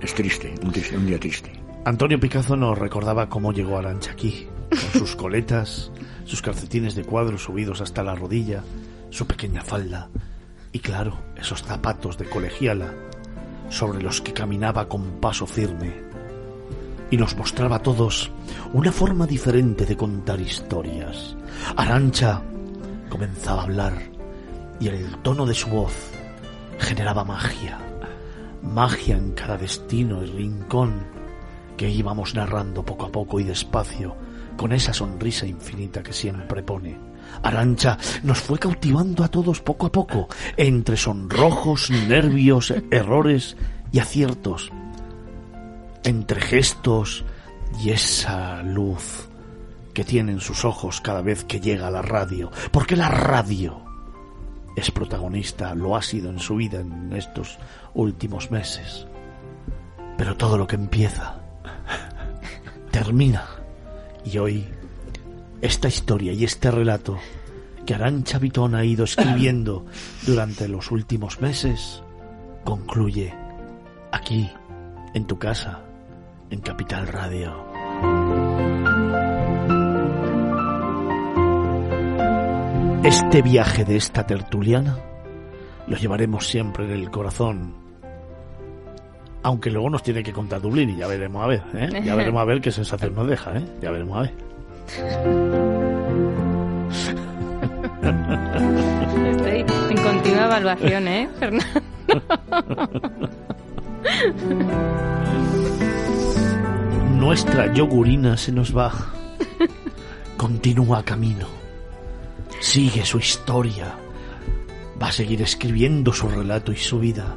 Es triste, un, triste, un día triste. Antonio Picazo nos recordaba cómo llegó Arancha aquí, con sus coletas, sus calcetines de cuadro subidos hasta la rodilla, su pequeña falda y claro, esos zapatos de colegiala sobre los que caminaba con paso firme. Y nos mostraba a todos una forma diferente de contar historias. Arancha comenzaba a hablar y el tono de su voz generaba magia. Magia en cada destino y rincón que íbamos narrando poco a poco y despacio, con esa sonrisa infinita que siempre pone. Arancha nos fue cautivando a todos poco a poco, entre sonrojos, nervios, errores y aciertos, entre gestos y esa luz que tienen sus ojos cada vez que llega a la radio, porque la radio es protagonista, lo ha sido en su vida en estos últimos meses. Pero todo lo que empieza termina. Y hoy, esta historia y este relato que Arancha Vitón ha ido escribiendo durante los últimos meses concluye aquí, en tu casa, en Capital Radio. Este viaje de esta tertuliana lo llevaremos siempre en el corazón. Aunque luego nos tiene que contar Dublín y ya veremos a ver, ¿eh? Ya *laughs* veremos a ver qué sensación nos deja, ¿eh? Ya veremos a ver. Estoy en continua evaluación, ¿eh, *laughs* Fernando? *laughs* Nuestra yogurina se nos va. Continúa camino. Sigue su historia. Va a seguir escribiendo su relato y su vida.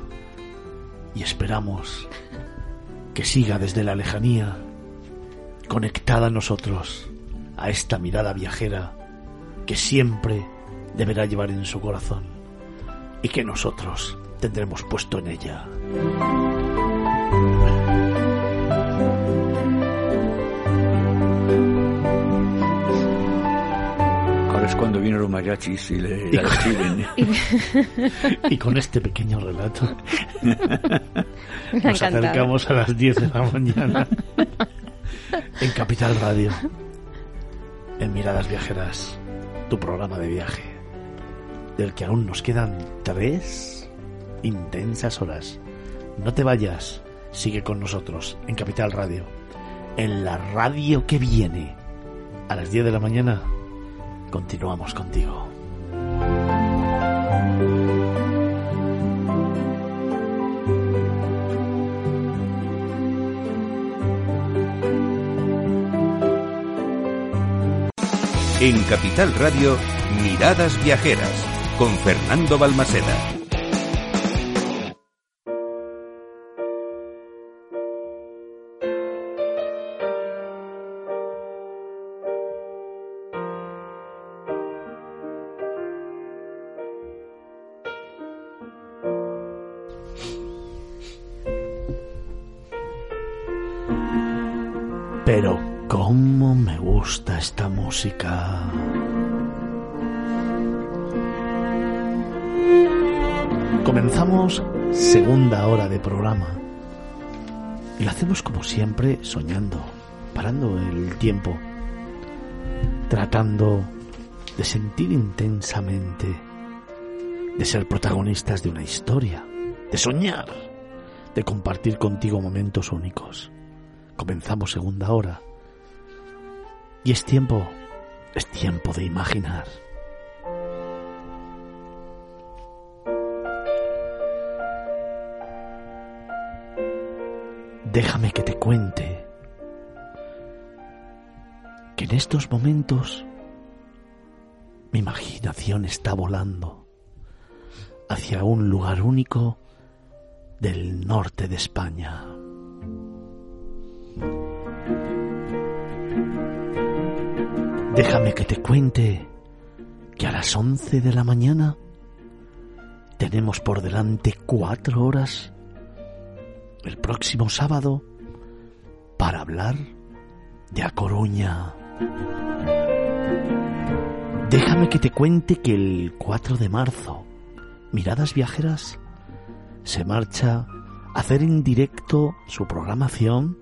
Y esperamos que siga desde la lejanía, conectada a nosotros, a esta mirada viajera que siempre deberá llevar en su corazón y que nosotros tendremos puesto en ella. Cuando vienen los mariachis y le la escriben. *laughs* *laughs* Y con este pequeño relato nos acercamos a las 10 de la *laughs* mañana en Capital Radio, en Miradas Viajeras, tu programa de viaje, del que aún nos quedan tres intensas horas. No te vayas, sigue con nosotros en Capital Radio, en la radio que viene. A las 10 de la mañana continuamos contigo. En Capital Radio, Miradas Viajeras, con Fernando Balmaseda. Comenzamos segunda hora de programa. Y lo hacemos como siempre, soñando, parando el tiempo, tratando de sentir intensamente, de ser protagonistas de una historia, de soñar, de compartir contigo momentos únicos. Comenzamos segunda hora. Y es tiempo, es tiempo de imaginar. Déjame que te cuente que en estos momentos mi imaginación está volando hacia un lugar único del norte de España. Déjame que te cuente que a las 11 de la mañana tenemos por delante cuatro horas el próximo sábado para hablar de A Coruña. Déjame que te cuente que el 4 de marzo Miradas Viajeras se marcha a hacer en directo su programación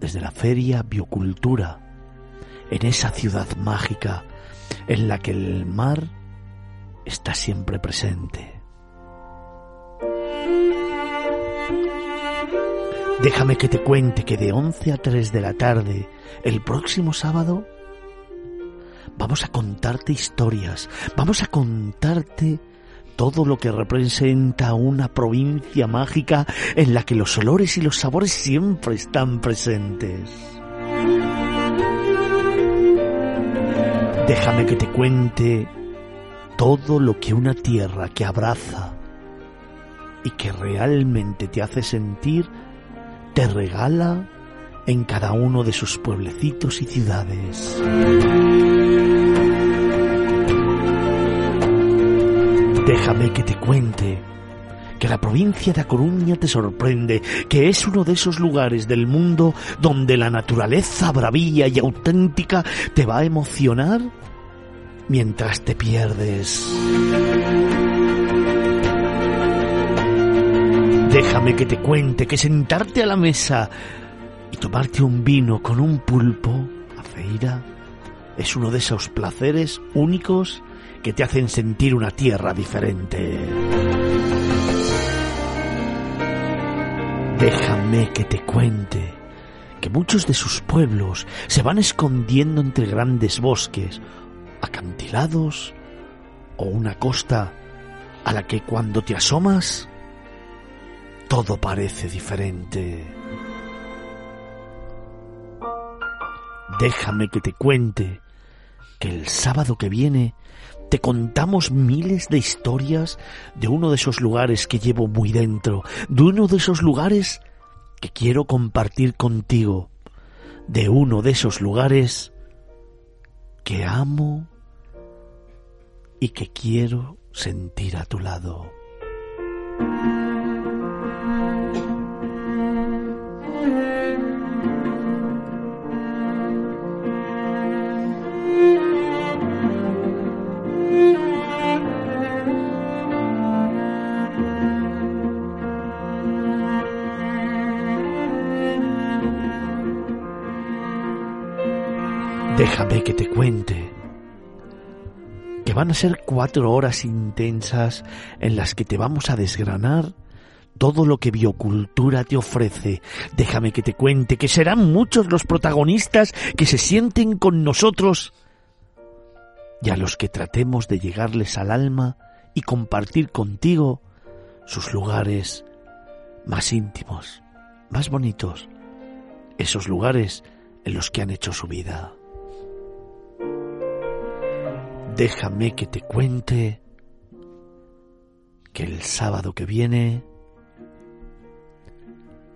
desde la Feria Biocultura en esa ciudad mágica en la que el mar está siempre presente. Déjame que te cuente que de 11 a 3 de la tarde, el próximo sábado, vamos a contarte historias, vamos a contarte todo lo que representa una provincia mágica en la que los olores y los sabores siempre están presentes. Déjame que te cuente todo lo que una tierra que abraza y que realmente te hace sentir, te regala en cada uno de sus pueblecitos y ciudades. Déjame que te cuente que la provincia de A Coruña te sorprende, que es uno de esos lugares del mundo donde la naturaleza bravía y auténtica te va a emocionar mientras te pierdes. Déjame que te cuente que sentarte a la mesa y tomarte un vino con un pulpo, a feira, es uno de esos placeres únicos que te hacen sentir una tierra diferente. Déjame que te cuente que muchos de sus pueblos se van escondiendo entre grandes bosques, acantilados o una costa a la que cuando te asomas todo parece diferente. Déjame que te cuente que el sábado que viene te contamos miles de historias de uno de esos lugares que llevo muy dentro, de uno de esos lugares que quiero compartir contigo, de uno de esos lugares que amo y que quiero sentir a tu lado. Van a ser cuatro horas intensas en las que te vamos a desgranar todo lo que biocultura te ofrece. Déjame que te cuente que serán muchos los protagonistas que se sienten con nosotros y a los que tratemos de llegarles al alma y compartir contigo sus lugares más íntimos, más bonitos, esos lugares en los que han hecho su vida. Déjame que te cuente que el sábado que viene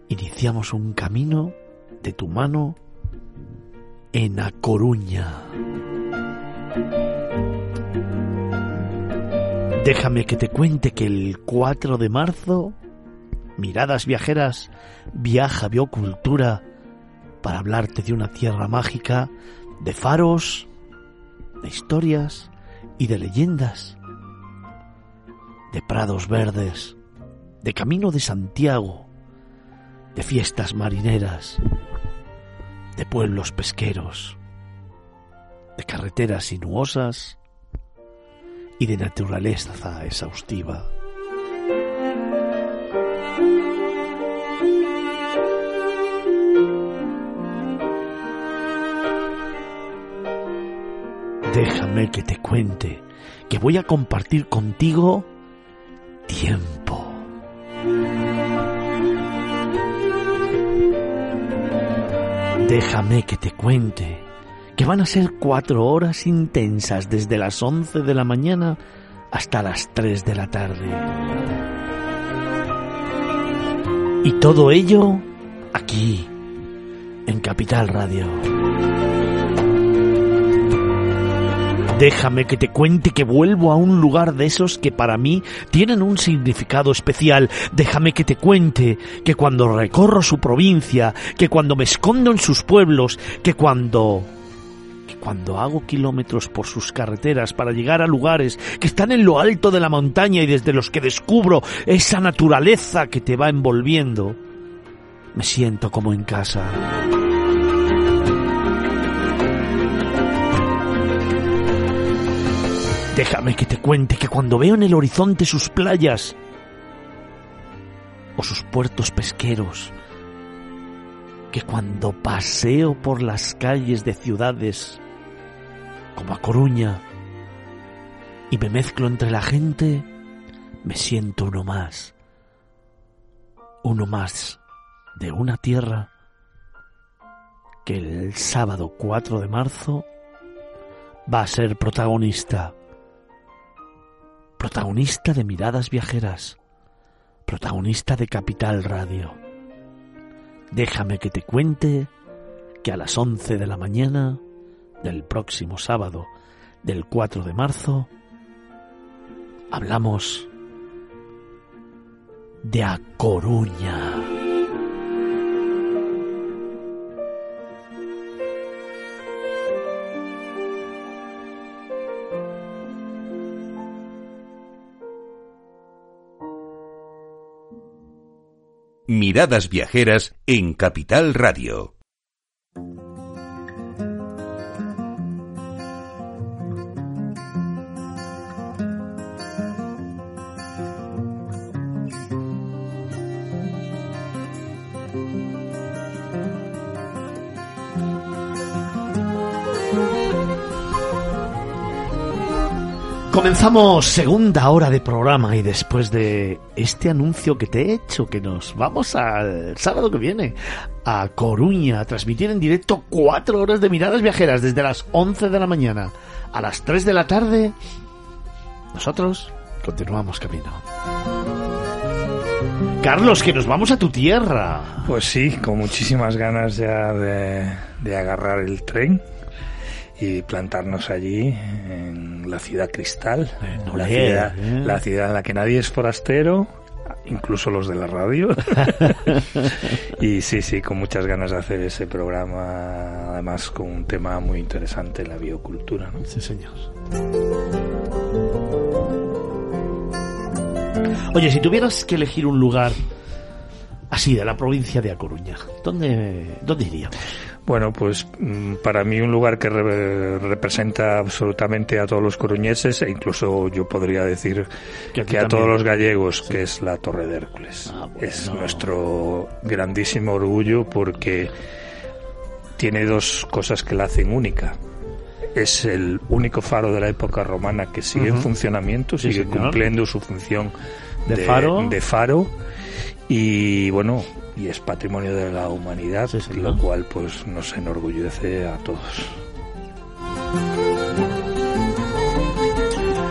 iniciamos un camino de tu mano en A Coruña. Déjame que te cuente que el 4 de marzo Miradas Viajeras viaja Biocultura para hablarte de una tierra mágica, de faros, de historias y de leyendas, de prados verdes, de camino de Santiago, de fiestas marineras, de pueblos pesqueros, de carreteras sinuosas y de naturaleza exhaustiva. Déjame que te cuente que voy a compartir contigo tiempo. Déjame que te cuente que van a ser cuatro horas intensas desde las once de la mañana hasta las tres de la tarde. Y todo ello aquí, en Capital Radio. Déjame que te cuente que vuelvo a un lugar de esos que para mí tienen un significado especial. Déjame que te cuente que cuando recorro su provincia, que cuando me escondo en sus pueblos, que cuando que cuando hago kilómetros por sus carreteras para llegar a lugares que están en lo alto de la montaña y desde los que descubro esa naturaleza que te va envolviendo, me siento como en casa. Déjame que te cuente que cuando veo en el horizonte sus playas o sus puertos pesqueros, que cuando paseo por las calles de ciudades como a Coruña y me mezclo entre la gente, me siento uno más, uno más de una tierra que el sábado 4 de marzo va a ser protagonista protagonista de miradas viajeras, protagonista de Capital Radio. Déjame que te cuente que a las 11 de la mañana del próximo sábado, del 4 de marzo, hablamos de A Coruña. Miradas Viajeras en Capital Radio. Comenzamos segunda hora de programa y después de este anuncio que te he hecho, que nos vamos al sábado que viene a Coruña a transmitir en directo cuatro horas de miradas viajeras desde las 11 de la mañana a las 3 de la tarde, nosotros continuamos camino. Carlos, que nos vamos a tu tierra. Pues sí, con muchísimas ganas ya de, de agarrar el tren y plantarnos allí en la ciudad cristal, la, ciudad, ¿eh? la ciudad en la que nadie es forastero, incluso los de la radio. *laughs* y sí, sí, con muchas ganas de hacer ese programa, además con un tema muy interesante, la biocultura. ¿no? Sí, señor. Oye, si tuvieras que elegir un lugar así de la provincia de A Coruña, ¿dónde, dónde iríamos? Bueno, pues mm, para mí un lugar que re- representa absolutamente a todos los coruñeses e incluso yo podría decir Que que, a todos los gallegos, que es la Torre de Hércules. Ah, bueno. Es nuestro grandísimo orgullo porque tiene dos cosas que la hacen única. Es el único faro de la época romana que sigue en funcionamiento, sigue cumpliendo su función De faro. de faro y bueno y es patrimonio de la humanidad Sí, lo cual pues nos enorgullece a todos.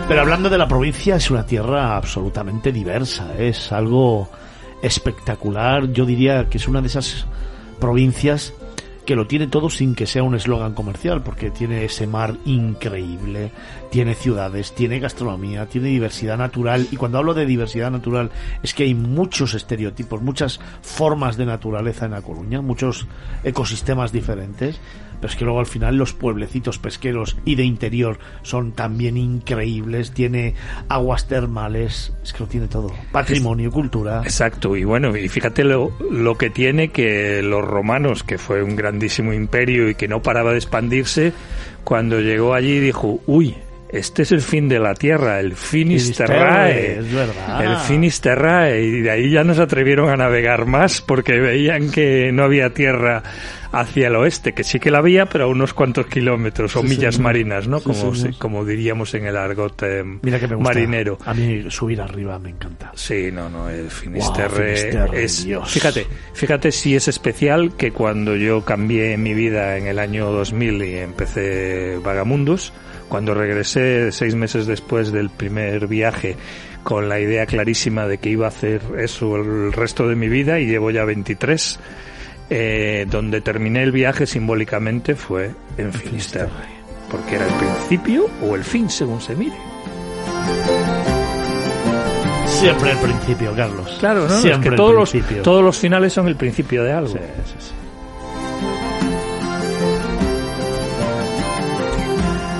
Pero hablando de la provincia, es una tierra absolutamente diversa, es algo espectacular. Yo diría que es una de esas provincias que lo tiene todo sin que sea un eslogan comercial, porque tiene ese mar increíble, tiene ciudades, tiene gastronomía, tiene diversidad natural, y cuando hablo de diversidad natural es que hay muchos estereotipos, muchas formas de naturaleza en La Coruña, muchos ecosistemas diferentes, pero es que luego al final los pueblecitos pesqueros y de interior son también increíbles, tiene aguas termales, es que lo tiene todo, patrimonio, cultura. exacto y bueno y fíjate lo, lo que tiene que los romanos que fue un grandísimo imperio y que no paraba de expandirse cuando llegó allí dijo uy este es el fin de la tierra, el Finisterrae. Es verdad. El Finisterrae. Y de ahí ya no se atrevieron a navegar más porque veían que no había tierra hacia el oeste, que sí que la había, pero a unos cuantos kilómetros o Sí, millas marinas, ¿no? Sí, como, como diríamos en el argot eh, Mira que me gusta. marinero. A mí subir arriba me encanta. Sí, no, no, el Finisterre, Finisterre, es... Dios. Fíjate, fíjate si es especial que cuando yo cambié mi vida en el año 2000 y empecé Vagamundos, cuando regresé seis meses después del primer viaje con la idea clarísima de que iba a hacer eso el resto de mi vida y llevo ya 23, eh, donde terminé el viaje simbólicamente fue en Finisterre, porque era el principio o el fin según se mire. Siempre el principio, Carlos. Claro, ¿no? Siempre es que el todos los, todos los finales son el principio de algo. Sí, sí, sí.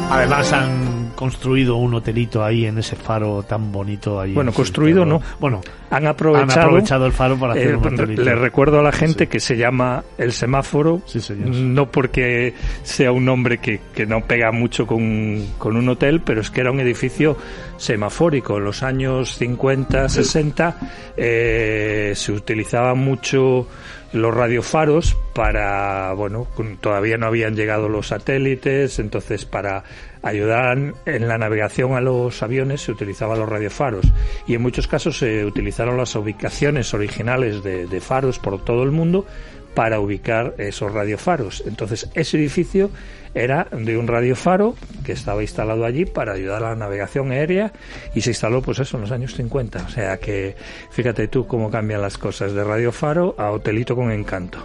Además han construido un hotelito ahí en ese faro tan bonito ahí. Bueno, en construido no. Bueno, Han aprovechado, han aprovechado el faro para hacer eh, un hotelito. le recuerdo a la gente Sí. que se llama el semáforo, Sí, señor. no porque sea un nombre que, que no pega mucho con, con un hotel, pero es que era un edificio semafórico. En los años 50, 60 eh, se utilizaba mucho los radiofaros para, bueno, todavía no habían llegado los satélites, entonces para ayudar en la navegación a los aviones se utilizaban los radiofaros. Y en muchos casos se utilizaron las ubicaciones originales de, de faros por todo el mundo para ubicar esos radiofaros. Entonces, ese edificio era de un radiofaro que estaba instalado allí para ayudar a la navegación aérea y se instaló, pues eso, en los años 50. O sea que, fíjate tú cómo cambian las cosas de radiofaro a hotelito con encanto.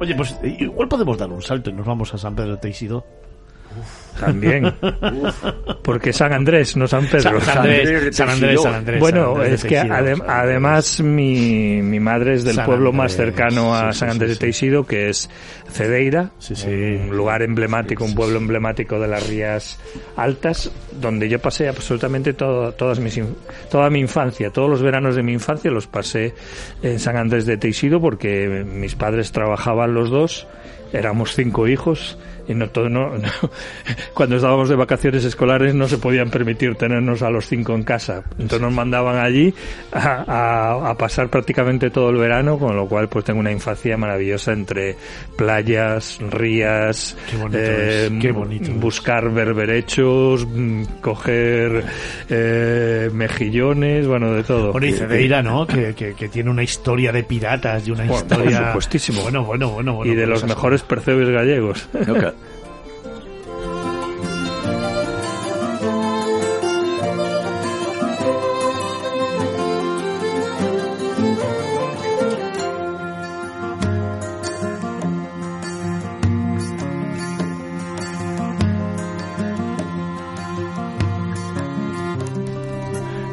Oye, pues igual podemos dar un salto y nos vamos a San Pedro de Teixido. También. *laughs* Porque San Andrés, no San Pedro. San Andrés, San Andrés, San Andrés. Bueno, San Andrés es que Teixido, adem- además mi, mi madre es del San pueblo más cercano a sí, San Andrés sí, de Teixido, que es Cedeira, Sí, sí. un lugar emblemático, un pueblo emblemático de las Rías Altas, donde yo pasé absolutamente todo, todas mis, toda mi infancia, todos los veranos de mi infancia los pasé en San Andrés de Teixido porque mis padres trabajaban los dos, éramos cinco hijos y no todo no, no- *laughs* cuando estábamos de vacaciones escolares no se podían permitir tenernos a los cinco en casa entonces nos mandaban allí a, a- a pasar prácticamente todo el verano con lo cual pues tengo una infancia maravillosa entre playas rías Qué bonito eh, qué bonito buscar berberechos mm, coger eh, mejillones bueno de todo Bueno, y Cedeira, ¿no? Que, que, que tiene una historia de piratas y una Bueno, por historia... supuestísimo. Bueno, bueno, bueno. bueno y de los esas mejores percebes gallegos.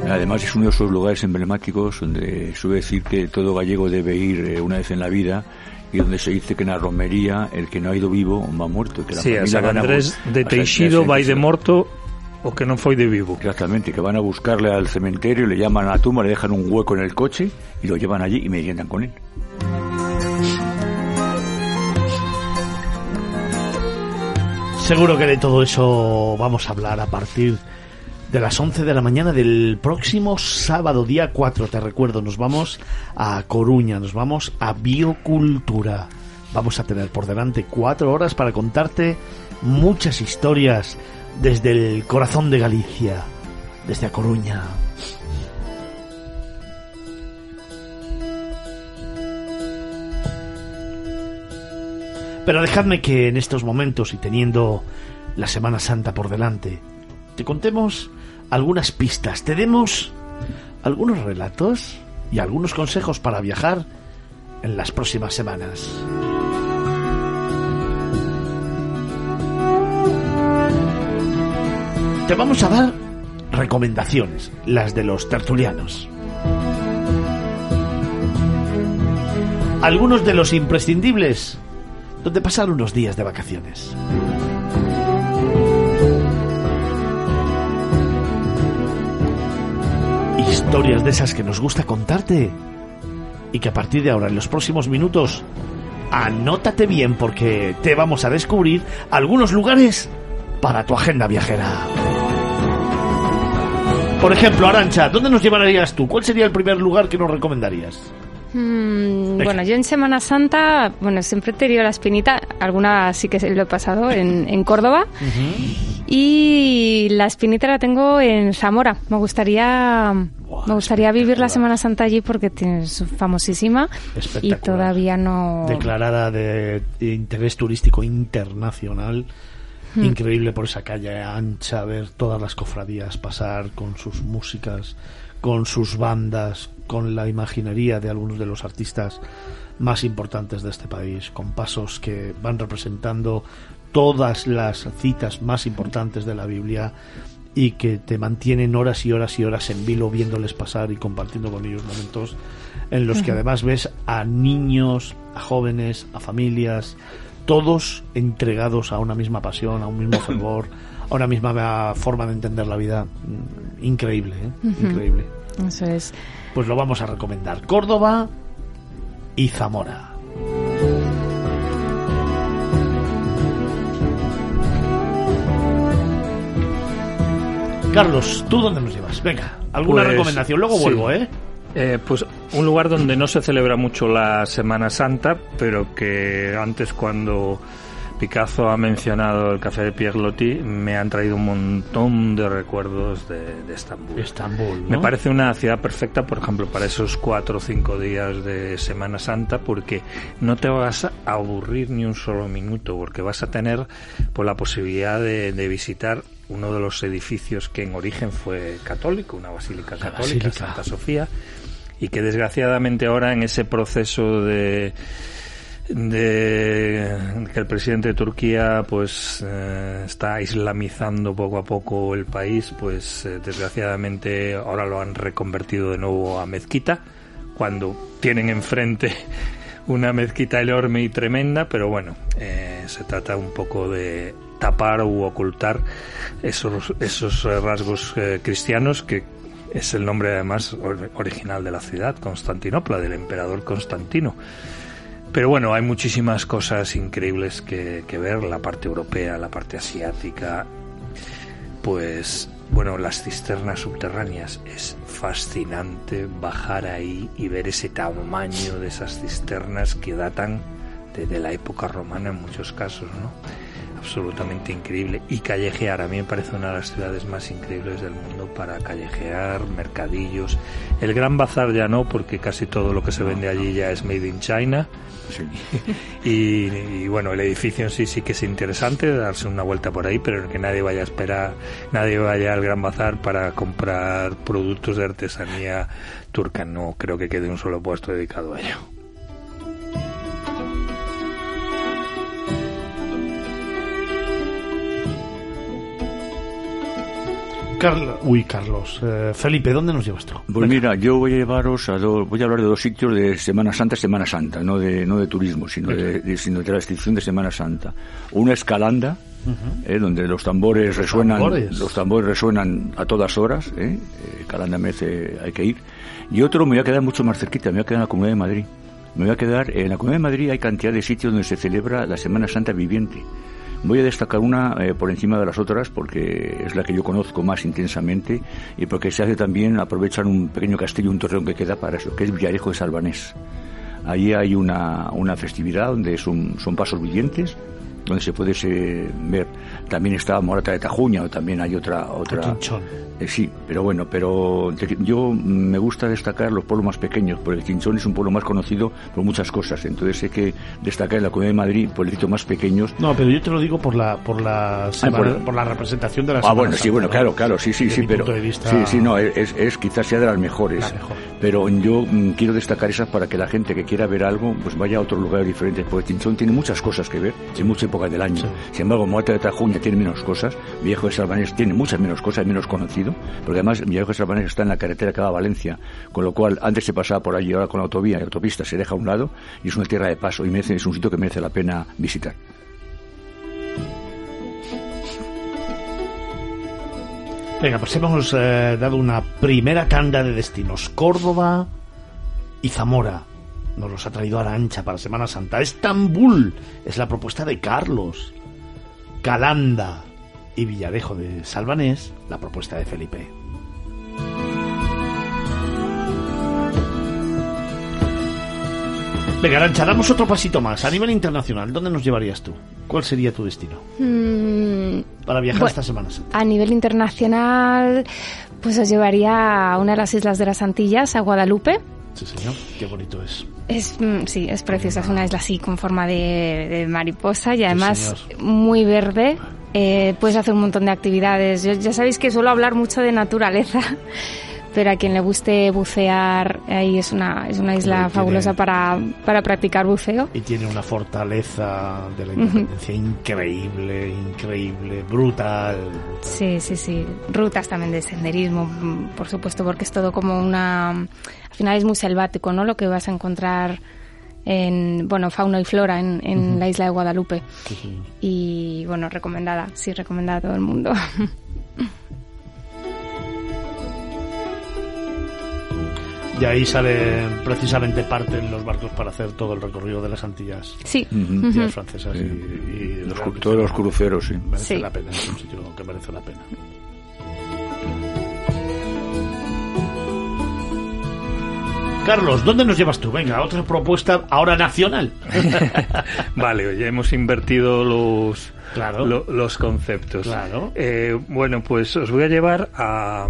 Además es uno de esos lugares emblemáticos donde suele decir que todo gallego debe ir eh, una vez en la vida y donde se dice que en la romería el que no ha ido vivo va muerto. Que la Sí, a familia San van a Andrés de Teixido que de morto o que non foi de vivo. Exactamente, que van a buscarle al cementerio, le llaman a la tumba, le dejan un hueco en el coche y lo llevan allí y me llenan con él. Seguro que de todo eso vamos a hablar a partir de las 11 de la mañana del próximo sábado, día 4. Te recuerdo, nos vamos a Coruña, nos vamos a Biocultura. Vamos a tener por delante cuatro horas para contarte muchas historias desde el corazón de Galicia, desde A Coruña. Pero dejadme que en estos momentos y teniendo la Semana Santa por delante, te contemos algunas pistas, te demos algunos relatos y algunos consejos para viajar en las próximas semanas. Te vamos a dar recomendaciones, las de los tertulianos. Algunos de los imprescindibles donde pasar unos días de vacaciones. Historias de esas que nos gusta contarte y que a partir de ahora, en los próximos minutos, anótate bien porque te vamos a descubrir algunos lugares para tu agenda viajera. Por ejemplo, Arancha, ¿dónde nos llevarías tú? ¿Cuál sería el primer lugar que nos recomendarías? Mm, bueno, yo en Semana Santa, bueno, siempre he tenido la espinita, alguna sí que lo he pasado en, en Córdoba. Y la espinita la tengo en Zamora. Me gustaría, me gustaría vivir la. Semana Santa allí porque es famosísima y todavía no. declarada de interés turístico internacional. Increíble por esa calle ancha, ver todas las cofradías pasar con sus músicas, con sus bandas, con la imaginería de algunos de los artistas más importantes de este país, con pasos que van representando todas las citas más importantes de la Biblia y que te mantienen horas y horas y horas en vilo viéndoles pasar y compartiendo con ellos momentos en los que además ves a niños, a jóvenes, a familias, todos entregados a una misma pasión, a un mismo *coughs* fervor, a una misma forma de entender la vida. Mm, Increíble, ¿eh? Increíble. Eso es. Pues lo vamos a recomendar. Córdoba y Zamora. Carlos, ¿tú dónde nos llevas? Venga, alguna Pues, recomendación. Luego sí. vuelvo, ¿eh? Eh, pues un lugar donde no se celebra mucho la Semana Santa, pero que antes cuando Picasso ha mencionado el café de Pierre Loti, me han traído un montón de recuerdos de, de Estambul. Estambul, ¿no? Me parece una ciudad perfecta, por ejemplo, para esos cuatro o cinco días de Semana Santa, porque no te vas a aburrir ni un solo minuto, porque vas a tener pues, la posibilidad de, de visitar uno de los edificios que en origen fue católico, una basílica católica, basílica. Santa Sofía, y que desgraciadamente ahora en ese proceso de de que el presidente de Turquía pues eh, está islamizando poco a poco el país pues eh, desgraciadamente ahora lo han reconvertido de nuevo a mezquita cuando tienen enfrente *laughs* una mezquita enorme y tremenda pero bueno eh, se trata un poco de tapar u ocultar esos esos rasgos eh, cristianos que es el nombre además or- original de la ciudad Constantinopla del emperador Constantino pero bueno, hay muchísimas cosas increíbles que, ver, la parte europea, la parte asiática, pues bueno, las cisternas subterráneas. Es fascinante bajar ahí y ver ese tamaño de esas cisternas que datan desde la época romana en muchos casos, ¿no? Absolutamente increíble. Y callejear, a mí me parece una de las ciudades más increíbles del mundo para callejear, mercadillos. El Gran Bazar ya no, porque casi todo lo que se vende allí ya es made in China. Sí. *laughs* Y, y, bueno, el edificio en sí sí que es interesante, darse una vuelta por ahí, pero que nadie vaya a esperar, nadie vaya al Gran Bazar para comprar productos de artesanía turca. No creo que quede un solo puesto dedicado a ello. Carl- Uy, Carlos. eh, Felipe, ¿dónde nos llevas tú? Pues mira, yo voy a llevaros a dos, voy a hablar de dos sitios de Semana Santa, Semana Santa, no de, no de turismo, sino de, de- sino de la restricción de Semana Santa. Una es Calanda, eh, donde los tambores resuenan, tambores. los tambores resuenan a todas horas, eh, eh, Calanda merece, hay que ir. Y otro me voy a quedar mucho más cerquita, me voy a quedar en la Comunidad de Madrid. Me voy a quedar, en la Comunidad de Madrid hay cantidad de sitios donde se celebra la Semana Santa viviente. Voy a destacar una eh, por encima de las otras porque es la que yo conozco más intensamente y porque se hace también aprovechar un pequeño castillo, un torreón que queda para eso, que es Villarejo de Salvanés. Allí hay una, una festividad donde son, pasos vivientes, donde se puede se- ver. También está Morata de Tajuña, o también hay otra. otra. Eh, sí, pero bueno, pero yo me gusta destacar los pueblos más pequeños, porque Chinchón es un pueblo más conocido por muchas cosas. Entonces hay que destacar en la Comunidad de Madrid pueblitos más pequeños No, pero yo te lo digo por la por la semana- por- por la representación de la Ah, bueno, sí, Santa, bueno, ¿no? claro, claro, sí, sí, Desde sí, pero vista- sí, sí, no, es, es quizás sea de las mejores, La mejor. pero yo mm, quiero destacar esas para que la gente que quiera ver algo, pues vaya a otros lugares diferentes, porque Chinchón tiene muchas cosas que ver en muchas épocas del año. Sí. Sin embargo, Muerte de Tajuña tiene menos cosas, Viejo de Salvanés tiene muchas menos cosas, menos conocido, porque además de Salvanés está en la carretera que va a Valencia, con lo cual antes se pasaba por allí, ahora con la autovía y autopista se deja a un lado y es una tierra de paso y merece, es un sitio que merece la pena visitar. Venga, pues hemos eh, dado una primera tanda de destinos. Córdoba y Zamora. Nos los ha traído a la ancha para Semana Santa. Estambul es la propuesta de Carlos. Calanda y Villarejo de Salvanés, la propuesta de Felipe. Venga, Arancha, damos otro pasito más. A nivel internacional, ¿dónde nos llevarías tú? ¿Cuál sería tu destino Mm, para viajar Bueno. esta Semana Santa? a nivel internacional, pues os llevaría a una de las islas de las Antillas, a Guadalupe. Sí, señor. Qué bonito es. Es, mm, sí, es preciosa, es una isla así con forma de, de mariposa y además muy verde. Eh, puedes hacer un montón de actividades. Yo- ya sabéis que suelo hablar mucho de naturaleza, *laughs* pero a quien le guste bucear, ahí es una, es una isla Tiene- fabulosa para, para practicar buceo. Y tiene una fortaleza de la independencia increíble, increíble, brutal. Sí, sí, sí. Rutas también de senderismo, mm, por supuesto, porque es todo como una... Al final es muy selvático, ¿no? Lo que vas a encontrar en, bueno, fauna y flora en, en la isla de Guadalupe. Y, bueno, recomendada, sí, recomendada a todo el mundo. *laughs* De ahí salen precisamente parten los barcos para hacer todo el recorrido de las Antillas. sí. Antillas francesas Sí. y, y Los todos los cruceros, sí. merece Sí. la pena, es un sitio que merece la pena. Carlos, ¿dónde nos llevas tú? Venga, otra propuesta ahora nacional. *laughs* vale, ya hemos invertido los, claro. los conceptos. Claro. Eh, bueno, pues os voy a llevar a,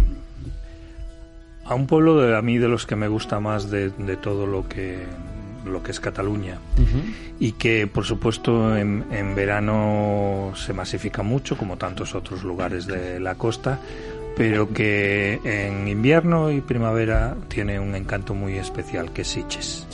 a un pueblo de a mí de los que me gusta más de, de todo lo que lo que es Cataluña y que por supuesto en, en, verano se masifica mucho como tantos otros lugares de la costa pero que en invierno y primavera tiene un encanto muy especial que es Siches.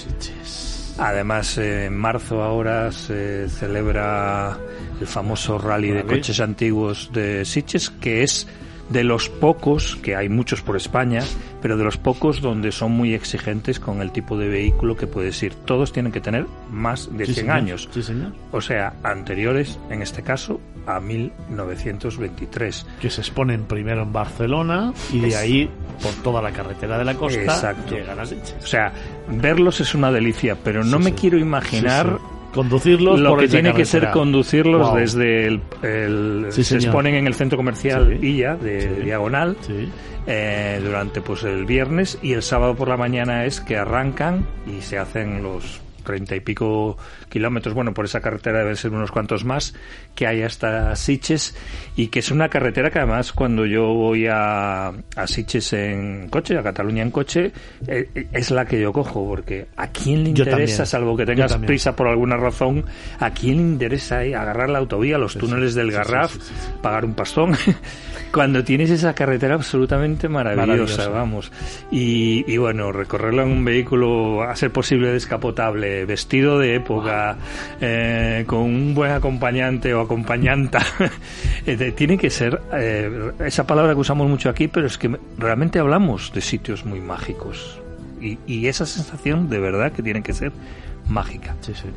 Además, en marzo ahora se celebra el famoso rally de coches antiguos de Siches, que es de los pocos, que hay muchos por España, pero de los pocos donde son muy exigentes con el tipo de vehículo que puedes ir. Todos tienen que tener más de Sí, 100 señor. años. Sí, señor. O sea, anteriores, en este caso, a 1923. Que se exponen primero en Barcelona y de ahí por toda la carretera de la costa Exacto. llegan a Sitges. O sea, verlos es una delicia, pero no Sí, me quiero imaginar. Conducirlos lo por que tiene que ser conducirlos Wow. desde el, el- Sí, se exponen en el centro comercial Sí. Illa de Sí. diagonal eh, durante pues el viernes y el sábado por la mañana es que arrancan y se hacen los treinta y pico kilómetros, bueno, por esa carretera deben ser unos cuantos más, que hay hasta Siches y que es una carretera que además cuando yo voy a, a Siches en coche, a Cataluña en coche, eh, es la que yo cojo, porque ¿a quién le interesa, salvo que tengas prisa por alguna razón, ¿a quién le interesa eh, agarrar la autovía, los túneles del sí, Garraf, sí, pagar un pastón? *laughs* Cuando tienes esa carretera absolutamente maravillosa, Maravillosa. vamos. Y, y bueno, recorrerlo en un vehículo, a ser posible descapotable, vestido de época, eh, con un buen acompañante o acompañanta, *laughs* eh, tiene que ser eh, esa palabra que usamos mucho aquí, pero es que realmente hablamos de sitios muy mágicos. Y, y esa sensación de verdad que tiene que ser mágica. Sí, sí.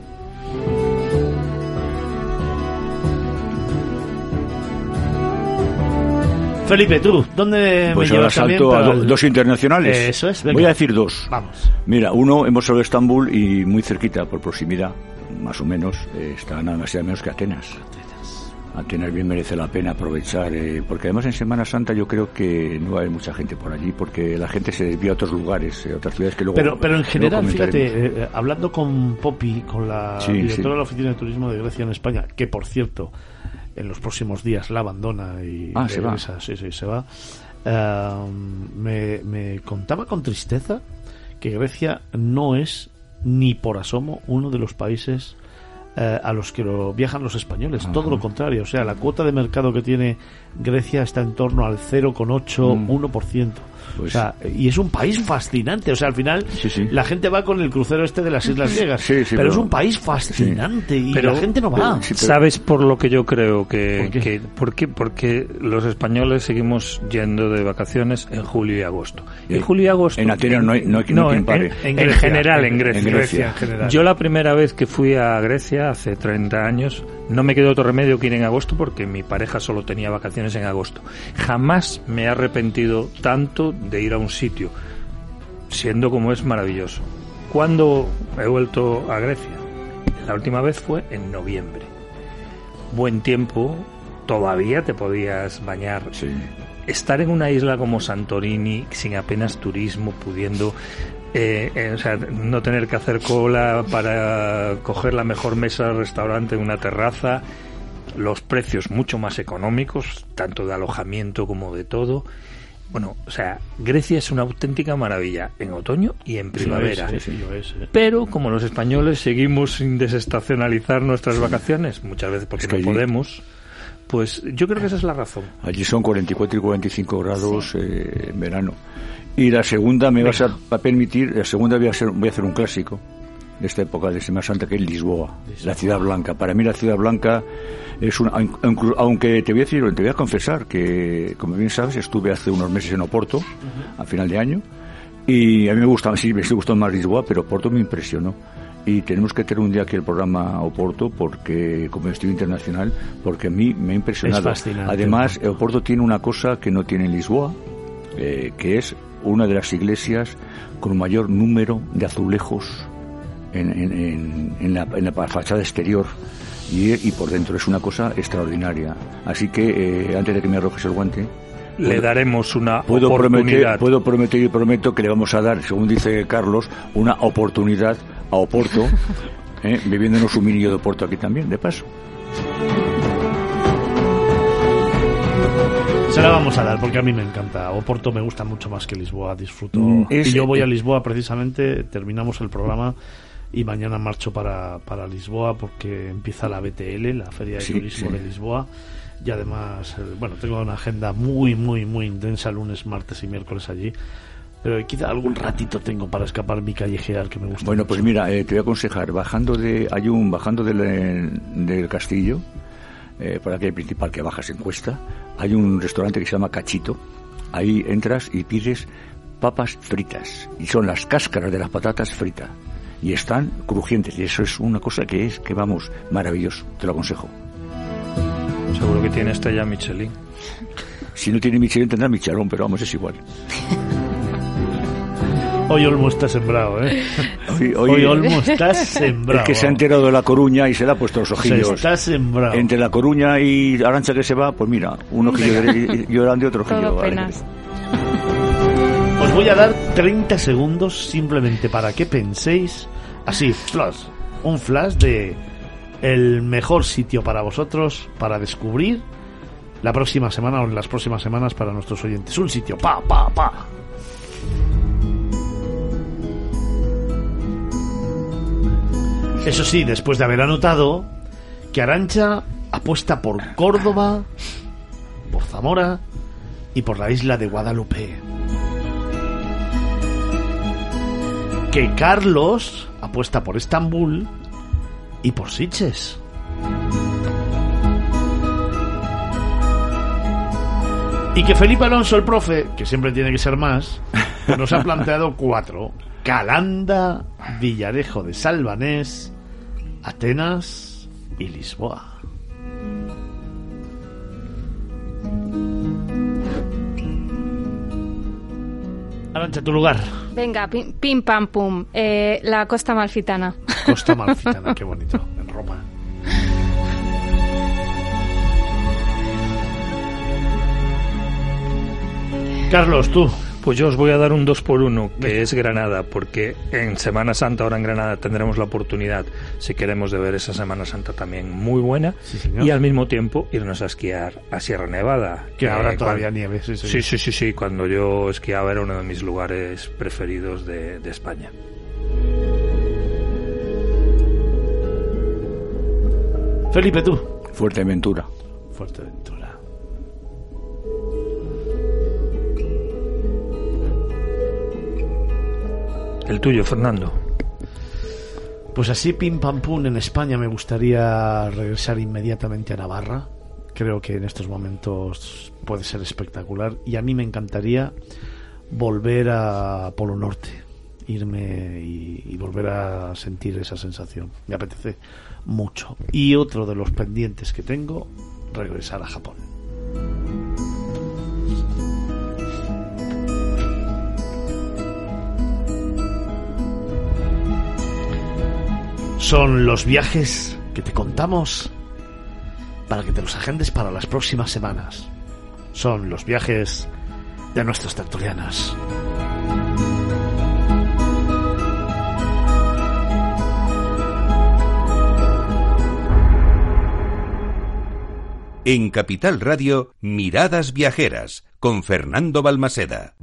Felipe, tú, ¿dónde Pues me ahora llevas también salto a do- el- dos internacionales. Eso es, venga. Voy a decir dos. Vamos. Mira, uno hemos hablado de Estambul y muy cerquita, por proximidad, más o menos, eh, está nada más y nada menos que Atenas. Atenas bien merece la pena aprovechar, eh, porque además en Semana Santa yo creo que no haber mucha gente por allí, porque la gente se desvía a otros lugares, eh, a otras ciudades que luego. Pero, pero en general, fíjate, eh, hablando con Poppy, con la Sí, directora sí. de la Oficina de Turismo de Grecia en España, que por cierto, en los próximos días la abandona y Ah, se va. sí, sí, se va, eh, me, me contaba con tristeza que Grecia no es ni por asomo uno de los países eh, a los que lo viajan los españoles. Todo lo contrario. O sea, la cuota de mercado que tiene Grecia está en torno al 0,8, Mm. 1%. Pues- o sea, y es un país fascinante. O sea, al final Sí, sí. la gente va con el crucero este de las Islas Griegas. Sí, sí, pero, pero- es un país fascinante y Pero- la gente no va. Sí, pero- ¿Sabes por lo que yo creo que, ¿Por qué? que- ¿por qué? Porque los españoles seguimos yendo de vacaciones en julio y agosto. En Eh, julio y agosto. en Atenas no hay- no hay- no hay quien en, en- En en general, en- en Grecia. en Grecia. en general. Yo la primera vez que fui a Grecia hace 30 años, no me quedó otro remedio que ir en agosto porque mi pareja solo tenía vacaciones en agosto. Jamás me he arrepentido tanto de ir a un sitio, siendo como es maravilloso. ¿Cuándo he vuelto a Grecia? La última vez fue en noviembre. Buen tiempo, todavía te podías bañar Sí. estar en una isla como Santorini sin apenas turismo, pudiendo eh, eh, o sea, no tener que hacer cola para coger la mejor mesa del restaurante en una terraza, los precios mucho más económicos, tanto de alojamiento como de todo. Bueno, o sea, Grecia es una auténtica maravilla en otoño y en primavera. Sí, sí, es, eh. Pero como los españoles seguimos sin desestacionalizar nuestras vacaciones, muchas veces porque Es que no allí- podemos, pues yo creo que esa es la razón. Allí son 44 y 45 grados eh, en verano. Y la segunda me vas a, a permitir, la segunda voy a, hacer, voy a hacer un clásico de esta época de Semana Santa que es Lisboa, la ciudad blanca. Para mí la ciudad blanca es una, aunque- te voy a decir, te voy a confesar que, como bien sabes, estuve hace unos meses en Oporto, a final de año, y a mí me gusta, sí, me gustó más Lisboa, pero Oporto me impresionó. Y tenemos que tener un día aquí el programa Oporto, porque como estudio internacional, porque a mí me ha impresionado. Es fascinante, Además. Oporto tiene una cosa que no tiene Lisboa, eh, que es una de las iglesias con mayor número de azulejos en, en- en- la, en la fachada exterior y, y por dentro. Es una cosa extraordinaria. Así que, eh, antes de que me arrojes el guante, le daremos una Puedo prometer, oportunidad. puedo prometer y prometo que le vamos a dar, según dice Carlos, una oportunidad a Oporto, *laughs* ¿eh? bebiéndonos un minillo de Oporto aquí también, de paso. Se la vamos a dar porque a mí me encanta. Oporto me gusta mucho más que Lisboa, disfruto. Mm, es- y yo voy a Lisboa precisamente, terminamos el programa y mañana marcho para, para Lisboa porque empieza la BTL, la Feria de Sí, Turismo sí. de Lisboa. Y además, eh, bueno, tengo una agenda muy, muy, muy intensa lunes, martes y miércoles allí. Pero quizá algún ratito tengo para escapar mi callejear que me gusta. Bueno, mucho. pues mira, eh, te voy a aconsejar, bajando de Ayun, bajando del, del castillo, eh, por la calle principal que bajas en cuesta, hay un restaurante que se llama Cachito. Ahí entras y pides papas fritas. Y son las cáscaras de las patatas fritas. Y están crujientes. Y eso es una cosa que es, que vamos, maravilloso. Te lo aconsejo. Seguro que tiene estrella Michelin. Si no tiene Michelin tendrá Michelón, pero vamos, es igual. *laughs* Hoy Olmo está sembrado, ¿eh? Hoy, Hoy, hoy- Olmo está sembrado. es que se ha enterado de La Coruña y se le ha puesto los Se ojillos. está sembrado. Entre La Coruña y Arancha que se va, pues mira, un ojillo de- llorando y otro ojillo Todo voy a dar 30 segundos simplemente para que penséis así, flash, un flash de el mejor sitio para vosotros para descubrir la próxima semana o las próximas semanas para nuestros oyentes. Un sitio, pa, pa, pa. Eso sí, después de haber anotado que Arancha apuesta por Córdoba, por Zamora y por la isla de Guadalupe. Que Carlos apuesta por Estambul y por Siches. Y que Felipe Alonso, el profe, que siempre tiene que ser más, *laughs* nos ha planteado cuatro. Calanda, Villarejo de Salvanés, Atenas y Lisboa. Arancha, tu lugar. Venga, pim, pim, pam pum. Eh, la Costa Malfitana. Costa *laughs* Malfitana, qué bonito, en Roma. Carlos, tú. Pues yo os voy a dar un 2 por 1 que es Granada, porque en Semana Santa, ahora en Granada, tendremos la oportunidad, si queremos, de ver esa Semana Santa también muy buena. Sí, señor. y al mismo tiempo irnos a esquiar a Sierra Nevada. Que ahora Eh, todavía cuando- nieve, sí, sí. Sí, sí, sí, sí. Cuando yo esquiaba era uno de mis lugares preferidos de, de España. Felipe, tú. Fuerteventura. Fuerteventura. El tuyo, Fernando. Pues así, pim pam pum, en España me gustaría regresar inmediatamente a Navarra. Creo que en estos momentos puede ser espectacular. Y a mí me encantaría volver a Polo Norte. Irme y, y volver a sentir esa sensación. Me apetece mucho. Y otro de los pendientes que tengo, regresar a Japón. Son los viajes que te contamos para que te los agendes para las próximas semanas. Son los viajes de nuestros tertulianos. En Capital Radio, Miradas Viajeras, con Fernando Balmaseda.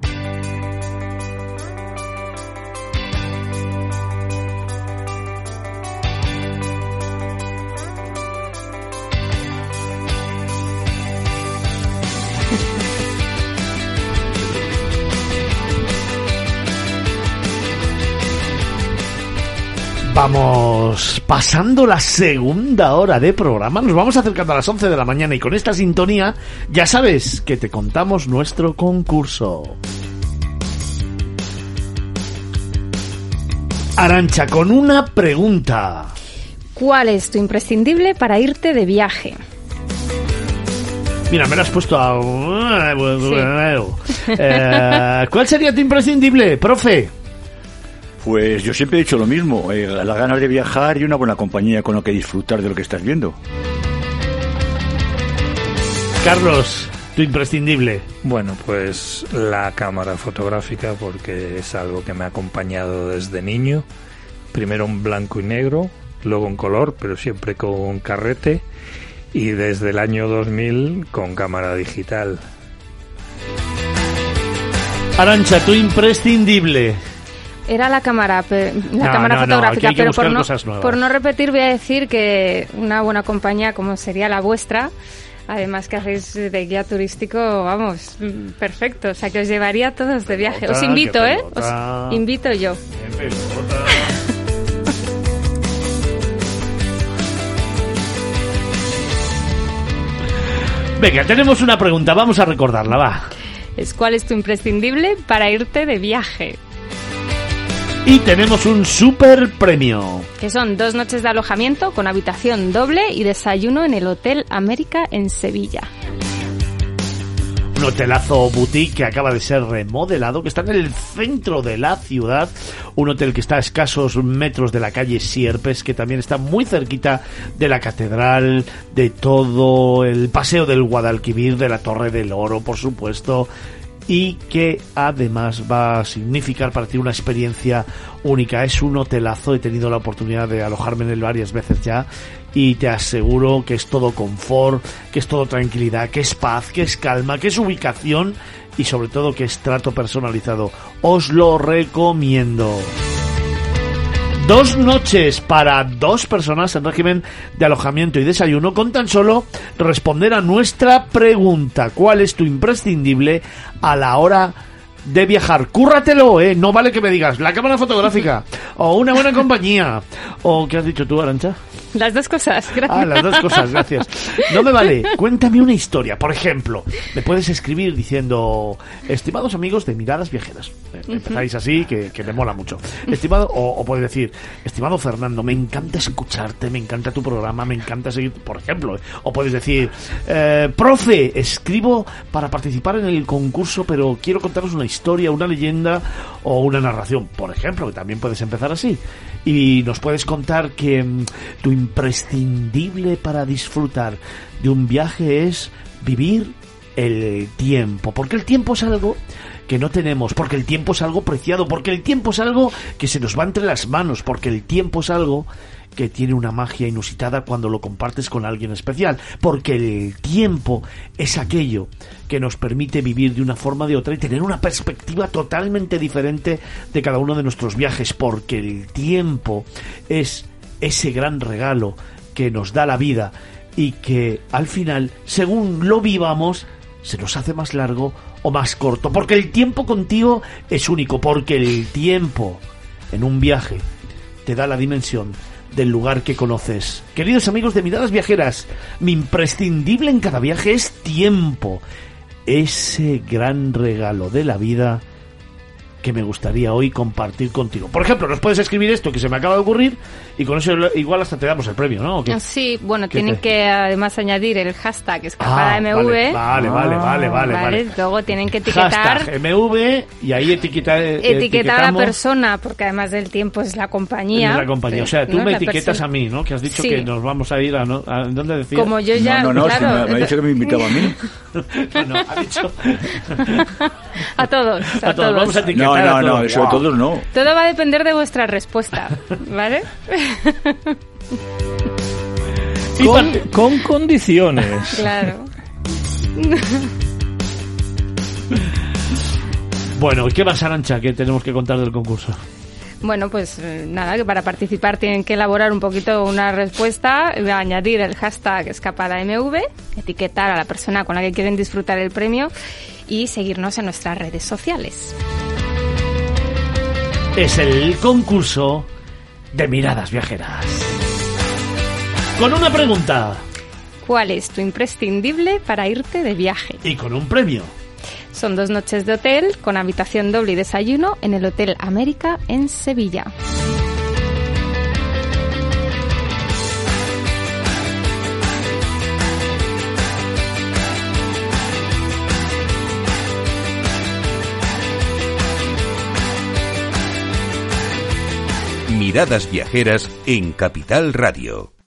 Vamos pasando la segunda hora de programa, nos vamos acercando a las 11 de la mañana y con esta sintonía ya sabes que te contamos nuestro concurso. Arancha, con una pregunta. ¿Cuál es tu imprescindible para irte de viaje? Mira, me lo has puesto a... *laughs* Eh, ¿Cuál sería tu imprescindible, profe? Pues yo siempre he dicho lo mismo, eh, las ganas de viajar y una buena compañía con lo que disfrutar de lo que estás viendo. Carlos, tu imprescindible. Bueno, pues la cámara fotográfica, porque es algo que me ha acompañado desde niño. Primero en blanco y negro, luego en color, pero siempre con carrete. Y desde el año 2000 con cámara digital. Arancha, tu imprescindible. Era la cámara, pe- la No, cámara no, fotográfica, pero por no, por no repetir voy a decir que una buena compañía como sería la vuestra, además que hacéis de guía turístico, vamos, perfecto, o sea que os llevaría a todos de viaje. Os invito, ¿eh? Os invito yo. Venga, tenemos una pregunta, vamos a recordarla, va. Es cuál es tu imprescindible para irte de viaje. Y tenemos un super premio. Que son dos noches de alojamiento con habitación doble y desayuno en el Hotel América en Sevilla. Un hotelazo boutique que acaba de ser remodelado, que está en el centro de la ciudad. Un hotel que está a escasos metros de la calle Sierpes, que también está muy cerquita de la catedral, de todo el paseo del Guadalquivir, de la Torre del Oro, por supuesto. Y que además va a significar para ti una experiencia única. Es un hotelazo, he tenido la oportunidad de alojarme en él varias veces ya y te aseguro que es todo confort, que es todo tranquilidad, que es paz, que es calma, que es ubicación y sobre todo que es trato personalizado. Os lo recomiendo. Dos noches para dos personas en régimen de alojamiento y desayuno con tan solo responder a nuestra pregunta. ¿Cuál es tu imprescindible a la hora de viajar? Cúrratelo, ¿eh? No vale que me digas la cámara fotográfica o una buena compañía o ¿qué has dicho tú, Arancha? *laughs* Las dos cosas, gracias. Ah, las dos cosas, gracias. No me vale. Cuéntame una historia. Por ejemplo, me puedes escribir diciendo, estimados amigos de Miradas Viajeras. Eh, Empezáis así, que, que me mola mucho. Estimado, o, o puedes decir, estimado Fernando, me encanta escucharte, me encanta tu programa, me encanta seguir, por ejemplo. O puedes decir, eh, profe, escribo para participar en el concurso, pero quiero contaros una historia, una leyenda o una narración, por ejemplo, que también puedes empezar así. Y nos puedes contar que mm, tu imprescindible para disfrutar de un viaje es vivir el tiempo, porque el tiempo es algo que no tenemos, porque el tiempo es algo preciado, porque el tiempo es algo que se nos va entre las manos, porque el tiempo es algo que tiene una magia inusitada cuando lo compartes con alguien especial, porque el tiempo es aquello que nos permite vivir de una forma o de otra y tener una perspectiva totalmente diferente de cada uno de nuestros viajes, porque el tiempo es ese gran regalo que nos da la vida y que al final, según lo vivamos, se nos hace más largo o más corto, porque el tiempo contigo es único, porque el tiempo en un viaje te da la dimensión del lugar que conoces. Queridos amigos de Miradas Viajeras, mi imprescindible en cada viaje es tiempo, ese gran regalo de la vida que me gustaría hoy compartir contigo. Por ejemplo, nos puedes escribir esto que se me acaba de ocurrir y con eso igual hasta te damos el premio, ¿no? Sí, bueno, ¿Qué tienen te- que además añadir el hashtag escapada Ah, MV. Vale, vale, vale, vale, vale. Luego tienen que etiquetar, Hashtag MV y ahí etiqueta, eh, etiquetar a la persona, porque además del tiempo es la compañía. en la compañía. O sea, tú ¿no? me etiquetas persona. a mí, ¿no? Que has dicho Sí. que nos vamos a ir a... ¿no? ¿A dónde decías? Como yo ya, no, no, no, claro, si me, me ha dicho que me invitaba a mí. *laughs* No, no, ha dicho... *laughs* a todos, a, A todos, vamos a etiquetar No, a no, no, todos. eso a todos no. Todo va a depender de vuestra respuesta, ¿vale? Con, condiciones. claro. Bueno, ¿y qué más, Arancha, que tenemos que contar del concurso? Bueno, pues eh, nada, que para participar tienen que elaborar un poquito una respuesta, eh, añadir el hashtag escapadamv, etiquetar a la persona con la que quieren disfrutar el premio y seguirnos en nuestras redes sociales. Es el concurso de Miradas Viajeras. Con una pregunta ¿Cuál es tu imprescindible para irte de viaje? y con un premio. Son dos noches de hotel con habitación doble y desayuno en el Hotel América en Sevilla. Miradas Viajeras en Capital Radio.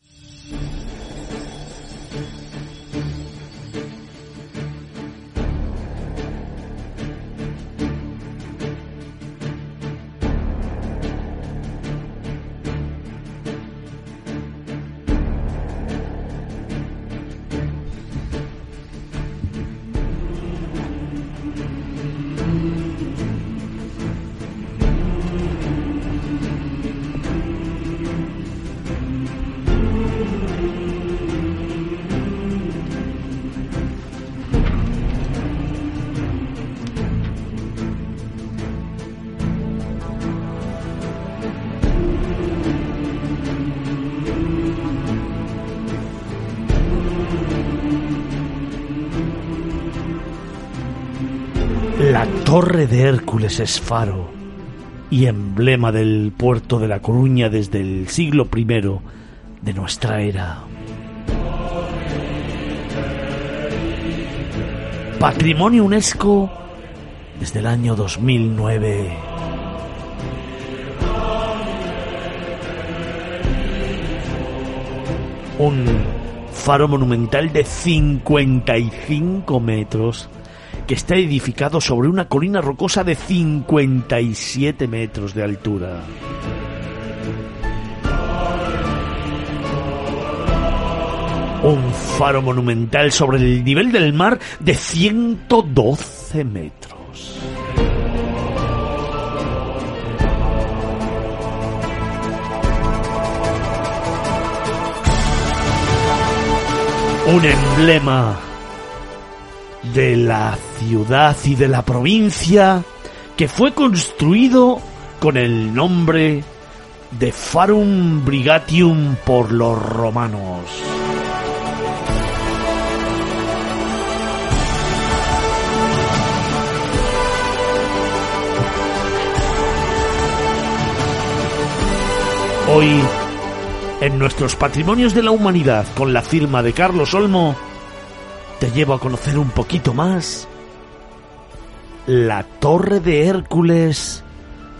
De Hércules es faro y emblema del puerto de La Coruña desde el siglo I de nuestra era. Patrimonio UNESCO desde el año 2009. Un faro monumental de 55 metros que está edificado sobre una colina rocosa de 57 metros de altura. Un faro monumental sobre el nivel del mar de 112 metros. Un emblema de la ciudad y de la provincia que fue construido con el nombre de Farum Brigatium por los romanos. Hoy, en nuestros patrimonios de la humanidad, con la firma de Carlos Olmo, te llevo a conocer un poquito más la Torre de Hércules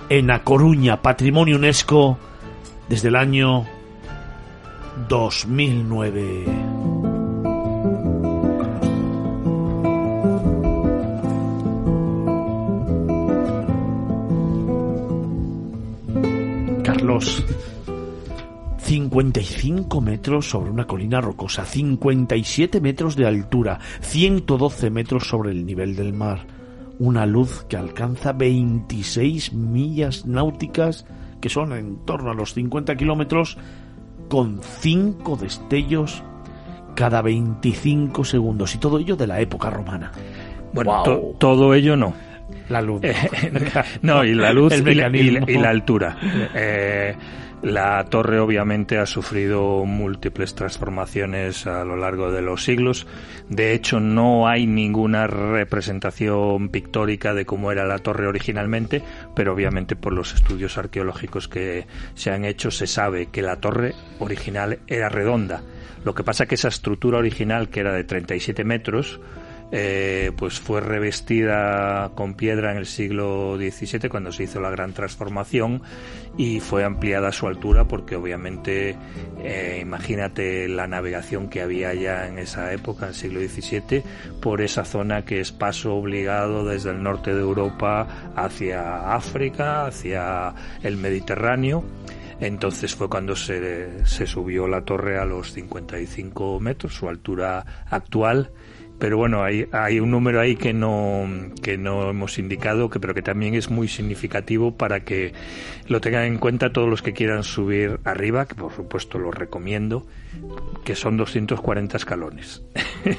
en A Coruña, Patrimonio UNESCO, desde el año 2009. Carlos, 55 metros sobre una colina rocosa, 57 metros de altura, 112 metros sobre el nivel del mar. Una luz que alcanza 26 millas náuticas, que son en torno a los 50 kilómetros, con 5 destellos cada 25 segundos. Y todo ello de la época romana. Bueno, todo ello no. La luz. *laughs* no, y la *laughs* luz y la, y la, altura. *laughs* Eh, la torre obviamente ha sufrido múltiples transformaciones a lo largo de los siglos. De hecho, no hay ninguna representación pictórica de cómo era la torre originalmente, pero obviamente por los estudios arqueológicos que se han hecho se sabe que la torre original era redonda. Lo que pasa que esa estructura original, que era de 37 metros, eh, pues fue revestida con piedra en el siglo XVII cuando se hizo la gran transformación y fue ampliada su altura porque obviamente eh, imagínate la navegación que había ya en esa época, en el siglo XVII, por esa zona que es paso obligado desde el norte de Europa hacia África, hacia el Mediterráneo. Entonces fue cuando se, se subió la torre a los 55 metros, su altura actual pero bueno, hay, hay un número ahí que no, que no hemos indicado, que, pero que también es muy significativo para que lo tengan en cuenta todos los que quieran subir arriba, que por supuesto lo recomiendo, que son 240 escalones. *laughs*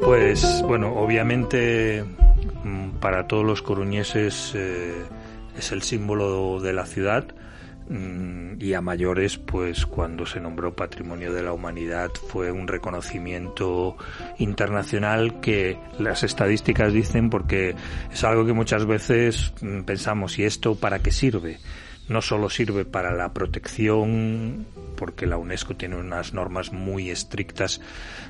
pues bueno, obviamente mm, para todos los coruñeses eh, es el símbolo de la ciudad y a mayores, pues cuando se nombró Patrimonio de la Humanidad fue un reconocimiento internacional que las estadísticas dicen porque es algo que muchas veces mm, pensamos, ¿y esto para qué sirve? No solo sirve para la protección, porque la UNESCO tiene unas normas muy estrictas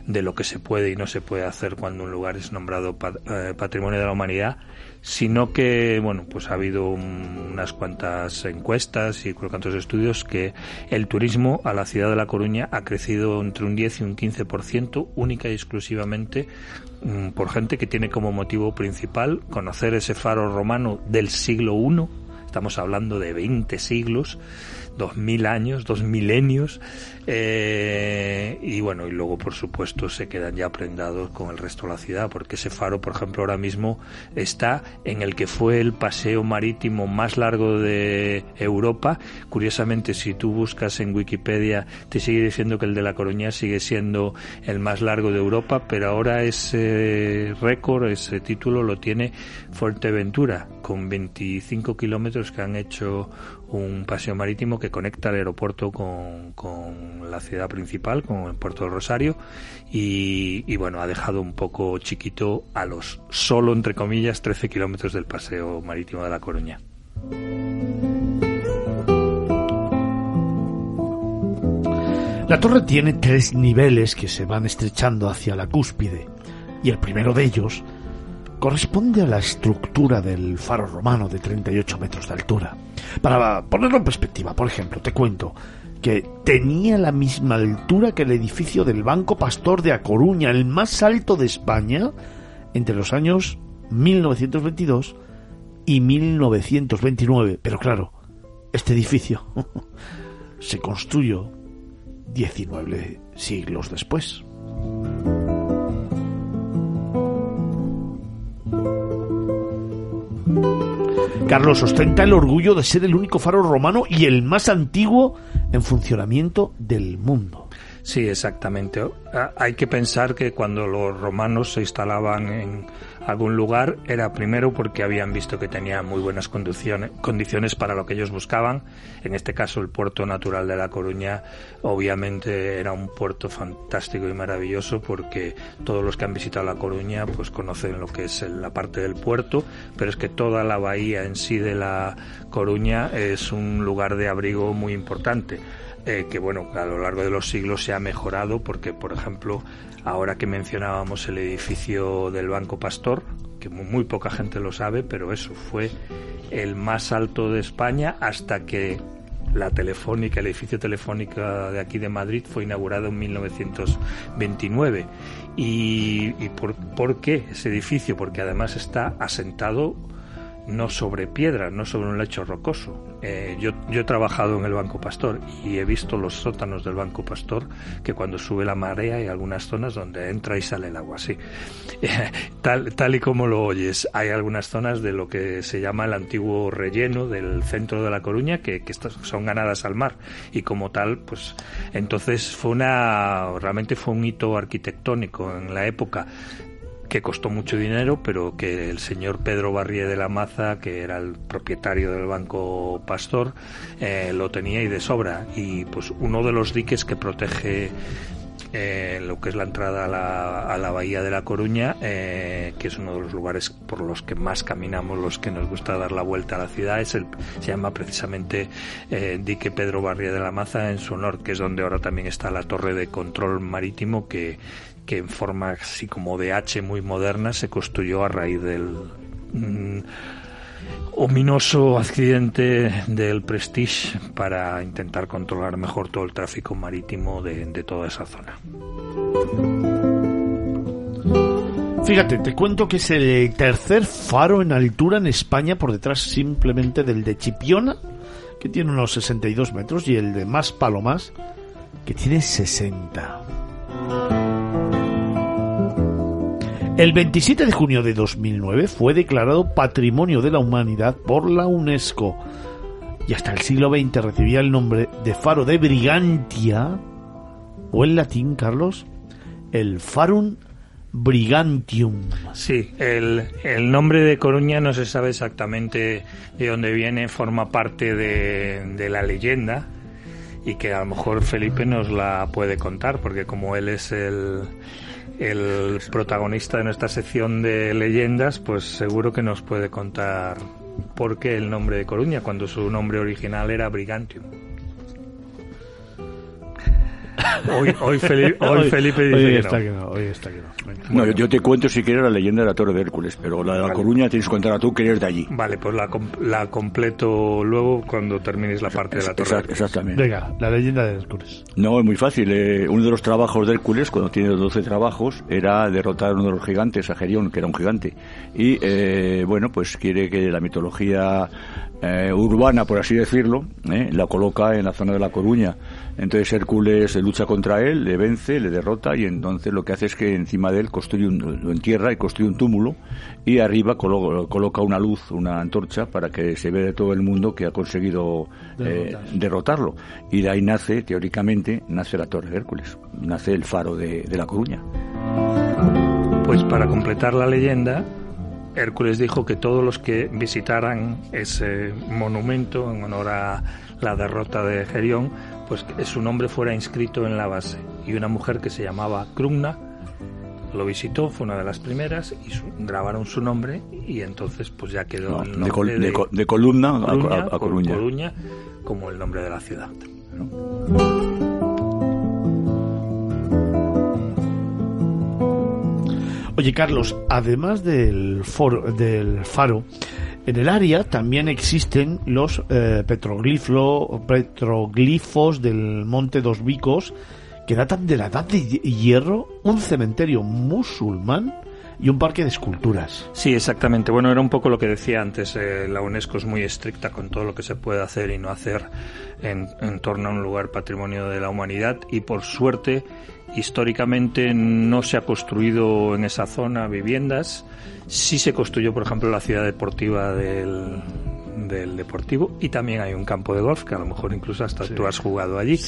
de lo que se puede y no se puede hacer cuando un lugar es nombrado eh, Patrimonio de la Humanidad, sino que, bueno, pues ha habido unas cuantas encuestas y cuantos estudios que el turismo a la ciudad de La Coruña ha crecido entre un 10 y un 15%, única y exclusivamente mm, por gente que tiene como motivo principal conocer ese faro romano del siglo I, estamos hablando de 20 siglos, dos mil años, dos milenios, eh, y bueno, y luego por supuesto se quedan ya prendados con el resto de la ciudad, porque ese faro, por ejemplo, ahora mismo está en el que fue el paseo marítimo más largo de Europa. Curiosamente, si tú buscas en Wikipedia, te sigue diciendo que el de La Coruña sigue siendo el más largo de Europa, pero ahora ese récord, ese título lo tiene Fuerteventura, con 25 kilómetros que han hecho un paseo marítimo que conecta el aeropuerto con, con la ciudad principal, con el puerto de Rosario, y, y, bueno, ha dejado un poco chiquito a los solo, entre comillas, 13 kilómetros del paseo marítimo de La Coruña. La torre tiene tres niveles que se van estrechando hacia la cúspide, y el primero de ellos corresponde a la estructura del faro romano de 38 metros de altura. Para ponerlo en perspectiva, por ejemplo, te cuento que tenía la misma altura que el edificio del Banco Pastor de A Coruña, el más alto de España, entre los años 1922 y 1929. Pero claro, este edificio *laughs* se construyó 19 siglos después. Carlos ostenta el orgullo de ser el único faro romano y el más antiguo en funcionamiento del mundo. Sí, exactamente. Hay que pensar que cuando los romanos se instalaban en algún lugar era primero porque habían visto que tenía muy buenas condiciones para lo que ellos buscaban. En este caso, el puerto natural de La Coruña obviamente era un puerto fantástico y maravilloso porque todos los que han visitado La Coruña pues conocen lo que es la parte del puerto, pero es que toda la bahía en sí de La Coruña es un lugar de abrigo muy importante. Eh, que bueno, a lo largo de los siglos se ha mejorado porque, por ejemplo, ahora que mencionábamos el edificio del Banco Pastor, que muy poca gente lo sabe, pero eso fue el más alto de España hasta que la telefónica, el edificio telefónica de aquí de Madrid fue inaugurado en 1929. ¿Y, y por, por qué ese edificio? Porque además está asentado no sobre piedra, no sobre un lecho rocoso. Eh, yo, he trabajado en el Banco Pastor y he visto los sótanos del Banco Pastor que cuando sube la marea hay algunas zonas donde entra y sale el agua, así. *laughs* tal, tal y como lo oyes, hay algunas zonas de lo que se llama el antiguo relleno del centro de La Coruña que, que son ganadas al mar y como tal, pues entonces fue una, realmente fue un hito arquitectónico en la época que costó mucho dinero, pero que el señor Pedro Barrié de la Maza, que era el propietario del Banco Pastor, eh, lo tenía y de sobra. Y pues uno de los diques que protege eh, lo que es la entrada a la, a la bahía de La Coruña, eh, que es uno de los lugares por los que más caminamos, los que nos gusta dar la vuelta a la ciudad, es el, se llama precisamente eh, dique Pedro Barrié de la Maza en su honor, que es donde ahora también está la torre de control marítimo que que en forma así como de H muy moderna se construyó a raíz del mm, ominoso accidente del Prestige para intentar controlar mejor todo el tráfico marítimo de, de toda esa zona. Fíjate, te cuento que es el tercer faro en altura en España por detrás simplemente del de Chipiona, que tiene unos 62 metros, y el de Más Palomas, que tiene 60. El 27 de junio de 2009 fue declarado Patrimonio de la Humanidad por la UNESCO y hasta el siglo XX recibía el nombre de Faro de Brigantia o en latín, Carlos, el Farum Brigantium. Sí, el, el, nombre de Coruña no se sabe exactamente de dónde viene, forma parte de, de la leyenda y que a lo mejor Felipe nos la puede contar porque como él es el el protagonista de nuestra sección de leyendas, pues seguro que nos puede contar por qué el nombre de Coruña, cuando su nombre original era Brigantium. *laughs* Hoy, hoy, Felipe, hoy Felipe dice que, no. Hoy está que no. No, yo, te cuento si quieres la leyenda de la Torre de Hércules, pero la de La Coruña tienes que contar tú que eres de allí. Vale, pues la, la completo luego cuando termines la parte de la Torre. exactamente. Venga, la leyenda de Hércules. No, es muy fácil. Eh, uno de los trabajos de Hércules, cuando tiene 12 trabajos, era derrotar a uno de los gigantes, a Gerión, que era un gigante. Y, eh, bueno, pues quiere que la mitología eh, urbana, por así decirlo, la coloca en la zona de La Coruña. Entonces Hércules lucha contra él, le vence, le derrota y entonces lo que hace es que encima de él construye un, lo entierra y construye un túmulo y arriba coloca una luz, una antorcha para que se vea de todo el mundo que ha conseguido eh, derrotarlo. Y de ahí nace, teóricamente, nace la Torre de Hércules, nace el faro de, de La Coruña. Pues para completar la leyenda, Hércules dijo que todos los que visitaran ese monumento en honor a la derrota de Gerión, pues que su nombre fuera inscrito en la base. Y una mujer que se llamaba Crumna lo visitó, fue una de las primeras, y grabaron su nombre y entonces pues ya quedó el nombre de, columna a, Coruña. como el nombre de la ciudad. Oye Carlos, además del, foro, del faro, en el área también existen los eh, petroglifos del Monte Dos Vicos que datan de la Edad de Hierro, un cementerio musulmán y un parque de esculturas. Sí, exactamente. Bueno, era un poco lo que decía antes. Eh, la UNESCO es muy estricta con todo lo que se puede hacer y no hacer en, en torno a un lugar patrimonio de la humanidad y por suerte históricamente no se ha construido en esa zona viviendas. Sí se construyó, por ejemplo, la ciudad deportiva del, del Deportivo y también hay un campo de golf que a lo mejor incluso hasta tú has jugado allí,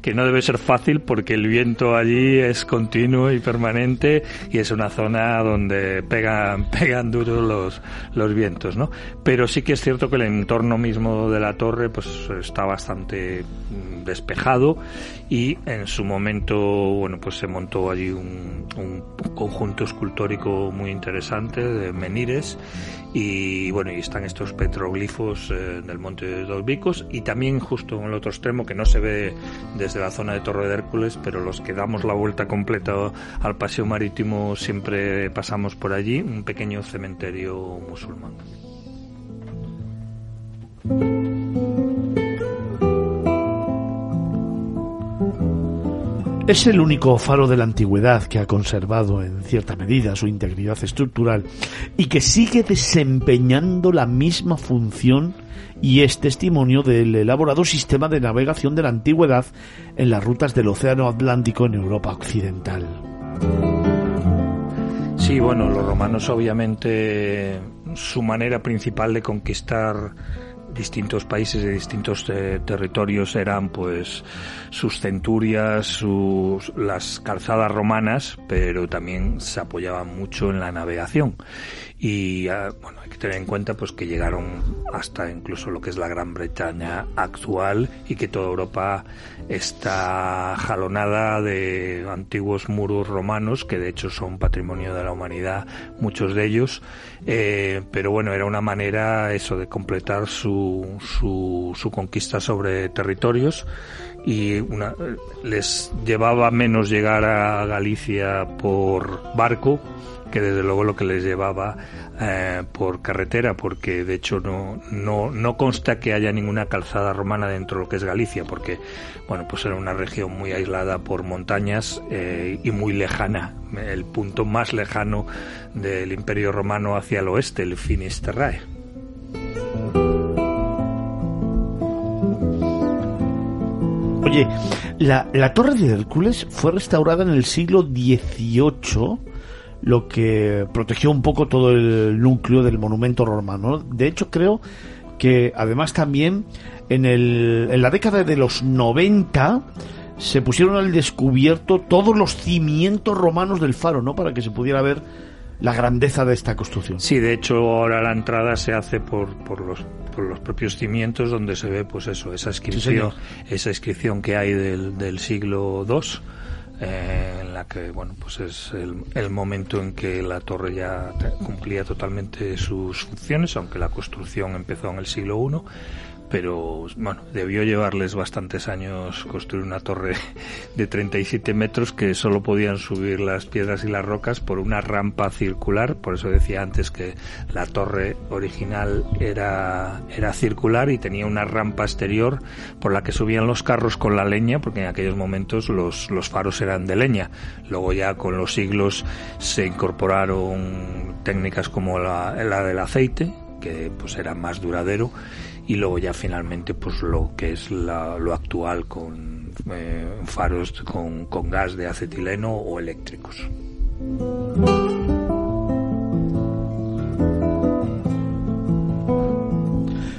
que no debe ser fácil porque el viento allí es continuo y permanente y es una zona donde pegan, *laughs* pegan duro los, los vientos, ¿no? Pero sí que es cierto que el entorno mismo de la torre pues está bastante mm, despejado y en su momento, bueno, pues se montó allí un, un conjunto escultórico muy interesante de menires y bueno, y están estos petroglifos eh, del monte de Dos Vicos y también justo en el otro extremo que no se ve desde la zona de Torre de Hércules, pero los que damos la vuelta completa al paseo marítimo siempre pasamos por allí, un pequeño cementerio musulmán. Es el único faro de la antigüedad que ha conservado en cierta medida su integridad estructural y que sigue desempeñando la misma función y es testimonio del elaborado sistema de navegación de la antigüedad en las rutas del Océano Atlántico en Europa Occidental. Sí, bueno, los romanos obviamente su manera principal de conquistar distintos países de distintos eh, territorios eran pues sus centurias, sus, las calzadas romanas, pero también se apoyaban mucho en la navegación. Y ah, bueno, hay que tener en cuenta pues que llegaron hasta incluso lo que es la Gran Bretaña actual y que toda Europa está jalonada de antiguos muros romanos que de hecho son patrimonio de la humanidad, muchos de ellos. Eh, pero bueno, era una manera eso de completar su, su, su conquista sobre territorios y una, les llevaba menos llegar a Galicia por barco que desde luego lo que les llevaba eh, por carretera, porque de hecho no, no, no consta que haya ninguna calzada romana dentro de lo que es Galicia, porque bueno, pues era una región muy aislada por montañas eh, y muy lejana, el punto más lejano del Imperio Romano hacia el oeste, el Finisterrae. Oye, la, la Torre de Hércules fue restaurada en el siglo XVIII lo que protegió un poco todo el núcleo del monumento romano. De hecho, creo que además también en, el, en la década de los 90 se pusieron al descubierto todos los cimientos romanos del faro, ¿no? Para que se pudiera ver la grandeza de esta construcción. Sí, de hecho ahora la entrada se hace por, por los por los propios cimientos donde se ve pues eso esa inscripción esa inscripción que hay del, del siglo II eh, en la que bueno pues es el, el, momento en que la torre ya cumplía totalmente sus funciones aunque la construcción empezó en el siglo I pero bueno, debió llevarles bastantes años construir una torre de 37 metros que solo podían subir las piedras y las rocas por una rampa circular, por eso decía antes que la torre original era, era circular y tenía una rampa exterior por la que subían los carros con la leña, porque en aquellos momentos los, los faros eran de leña. Luego ya con los siglos se incorporaron técnicas como la, la del aceite, que pues era más duradero y luego ya finalmente pues lo que es la, lo actual con eh, faros con, con gas de acetileno o eléctricos.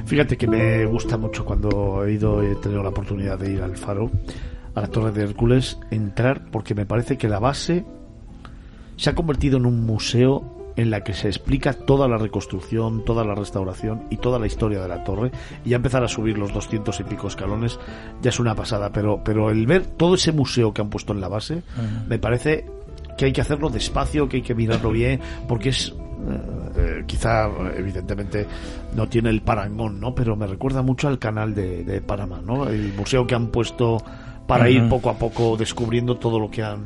Fíjate que me gusta mucho cuando he ido, he tenido la oportunidad de ir al faro, a la Torre de Hércules, entrar porque me parece que la base se ha convertido en un museo en la que se explica toda la reconstrucción, toda la restauración y toda la historia de la torre. Y ya empezar a subir los doscientos y pico escalones ya es una pasada, pero, pero el ver todo ese museo que han puesto en la base, me parece que hay que hacerlo despacio, que hay que mirarlo *laughs* bien, porque es eh, eh, quizá evidentemente no tiene el parangón, ¿no? Pero me recuerda mucho al canal de, de Panamá, ¿no? El museo que han puesto para ir poco a poco descubriendo todo lo que han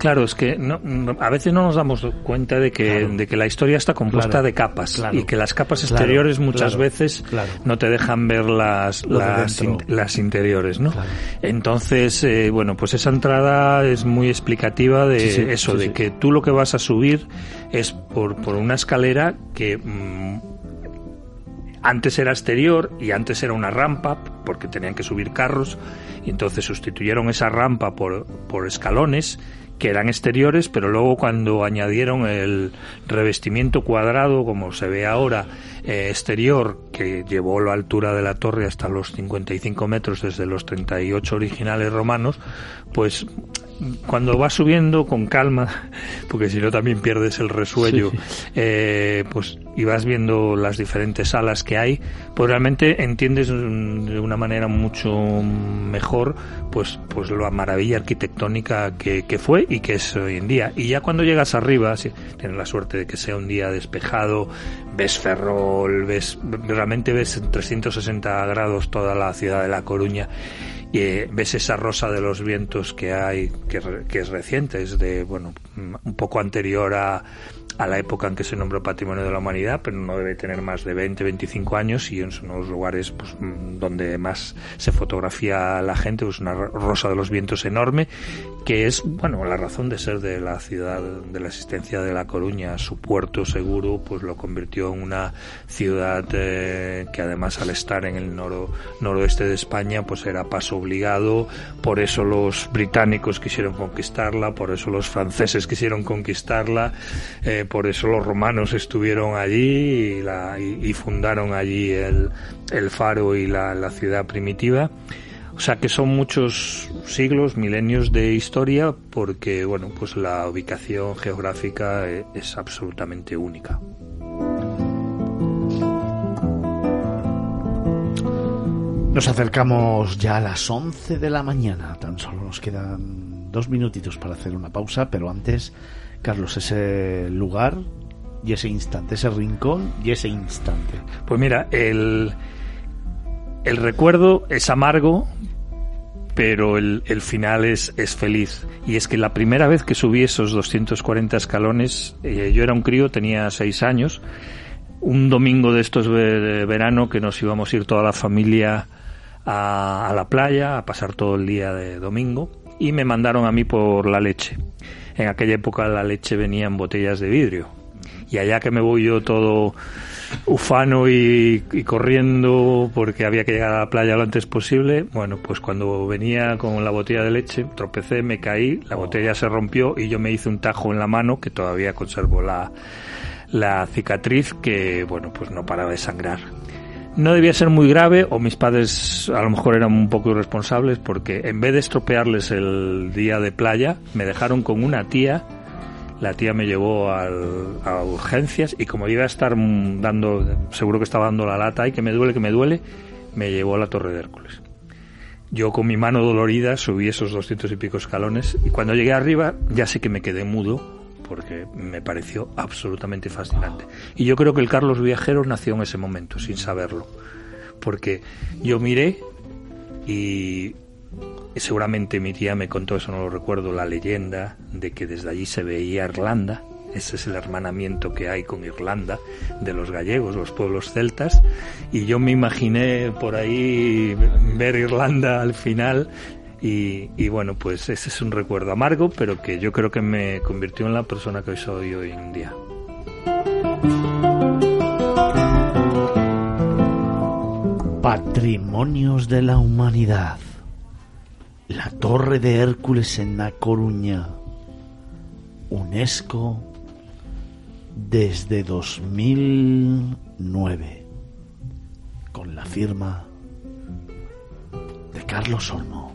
Claro, es que no, a veces no nos damos cuenta de que, de que la historia está compuesta de capas y que las capas exteriores muchas veces no te dejan ver las, las, las, interiores, ¿no? Entonces, eh, bueno, pues esa entrada es muy explicativa de eso, de que tú lo que vas a subir es por, por una escalera que... Mm, antes era exterior y antes era una rampa porque tenían que subir carros y entonces sustituyeron esa rampa por, por escalones que eran exteriores, pero luego cuando añadieron el revestimiento cuadrado, como se ve ahora, eh, exterior, que llevó la altura de la torre hasta los 55 metros desde los 38 originales romanos, pues cuando vas subiendo con calma, *laughs* porque si no también pierdes el resuello, eh, pues y vas viendo las diferentes salas que hay, pues realmente entiendes de una manera mucho mejor pues pues la maravilla arquitectónica que, que fue y que es hoy en día. Y ya cuando llegas arriba, si tienes la suerte de que sea un día despejado, ves Ves realmente ves en 360 grados toda la ciudad de La Coruña y eh, ves esa rosa de los vientos que hay, que, que es reciente, es de, bueno, un poco anterior a, a la época en que se nombró Patrimonio de la Humanidad, pero no debe tener más de 20, 25 años y en los lugares pues, donde más se fotografía la gente, pues una rosa de los vientos enorme, que es, bueno, la razón de ser de la ciudad, de la existencia de La Coruña, su puerto seguro, pues lo convirtió en una ciudad eh, que además al estar en el noro, noroeste de España, pues era paso obligado, por eso los británicos quisieron conquistarla, por eso los franceses quisieron conquistarla, eh, por eso los romanos estuvieron allí y, fundaron allí el, faro y la, ciudad primitiva. O sea que son muchos siglos, milenios de historia, porque bueno, pues la ubicación geográfica es, es absolutamente única. Nos acercamos ya a las 11 de la mañana, tan solo nos quedan dos minutitos para hacer una pausa, pero antes Carlos, ese lugar y ese instante, ese rincón y ese instante. Pues mira, el, el recuerdo es amargo, pero el, el final es, es, feliz. Y es que la primera vez que subí esos 240 escalones, eh, yo era un crío, tenía seis años, un domingo de estos verano que nos íbamos a ir toda la familia a, a la playa, a pasar todo el día de domingo, y me mandaron a mí por la leche en aquella época la leche venía en botellas de vidrio. Y allá que me voy yo todo ufano y, corriendo porque había que llegar a la playa lo antes posible, bueno, pues cuando venía con la botella de leche, tropecé, me caí, la botella se rompió y yo me hice un tajo en la mano que todavía conservo la, la cicatriz que, bueno, pues no paraba de sangrar no debía ser muy grave o mis padres a lo mejor eran un poco irresponsables porque en vez de estropearles el día de playa, me dejaron con una tía. La tía me llevó a urgencias y como iba a estar dando, seguro que estaba dando la lata y que me duele, que me duele, me llevó a la Torre de Hércules. Yo con mi mano dolorida subí esos doscientos y pico escalones y cuando llegué arriba ya sé que me quedé mudo porque me pareció absolutamente fascinante. Y yo creo que el Carlos Viajero nació en ese momento, sin saberlo, porque yo miré y seguramente mi tía me contó, eso no lo recuerdo, la leyenda de que desde allí se veía Irlanda. Ese es el hermanamiento que hay con Irlanda de los gallegos, los pueblos celtas. Y yo me imaginé por ahí ver Irlanda al final y, bueno, pues ese es un recuerdo amargo, pero que yo creo que me convirtió en la persona que soy hoy en día. Patrimonios de la Humanidad. La Torre de Hércules en La Coruña. UNESCO desde 2009. Con la firma de Carlos Olmo.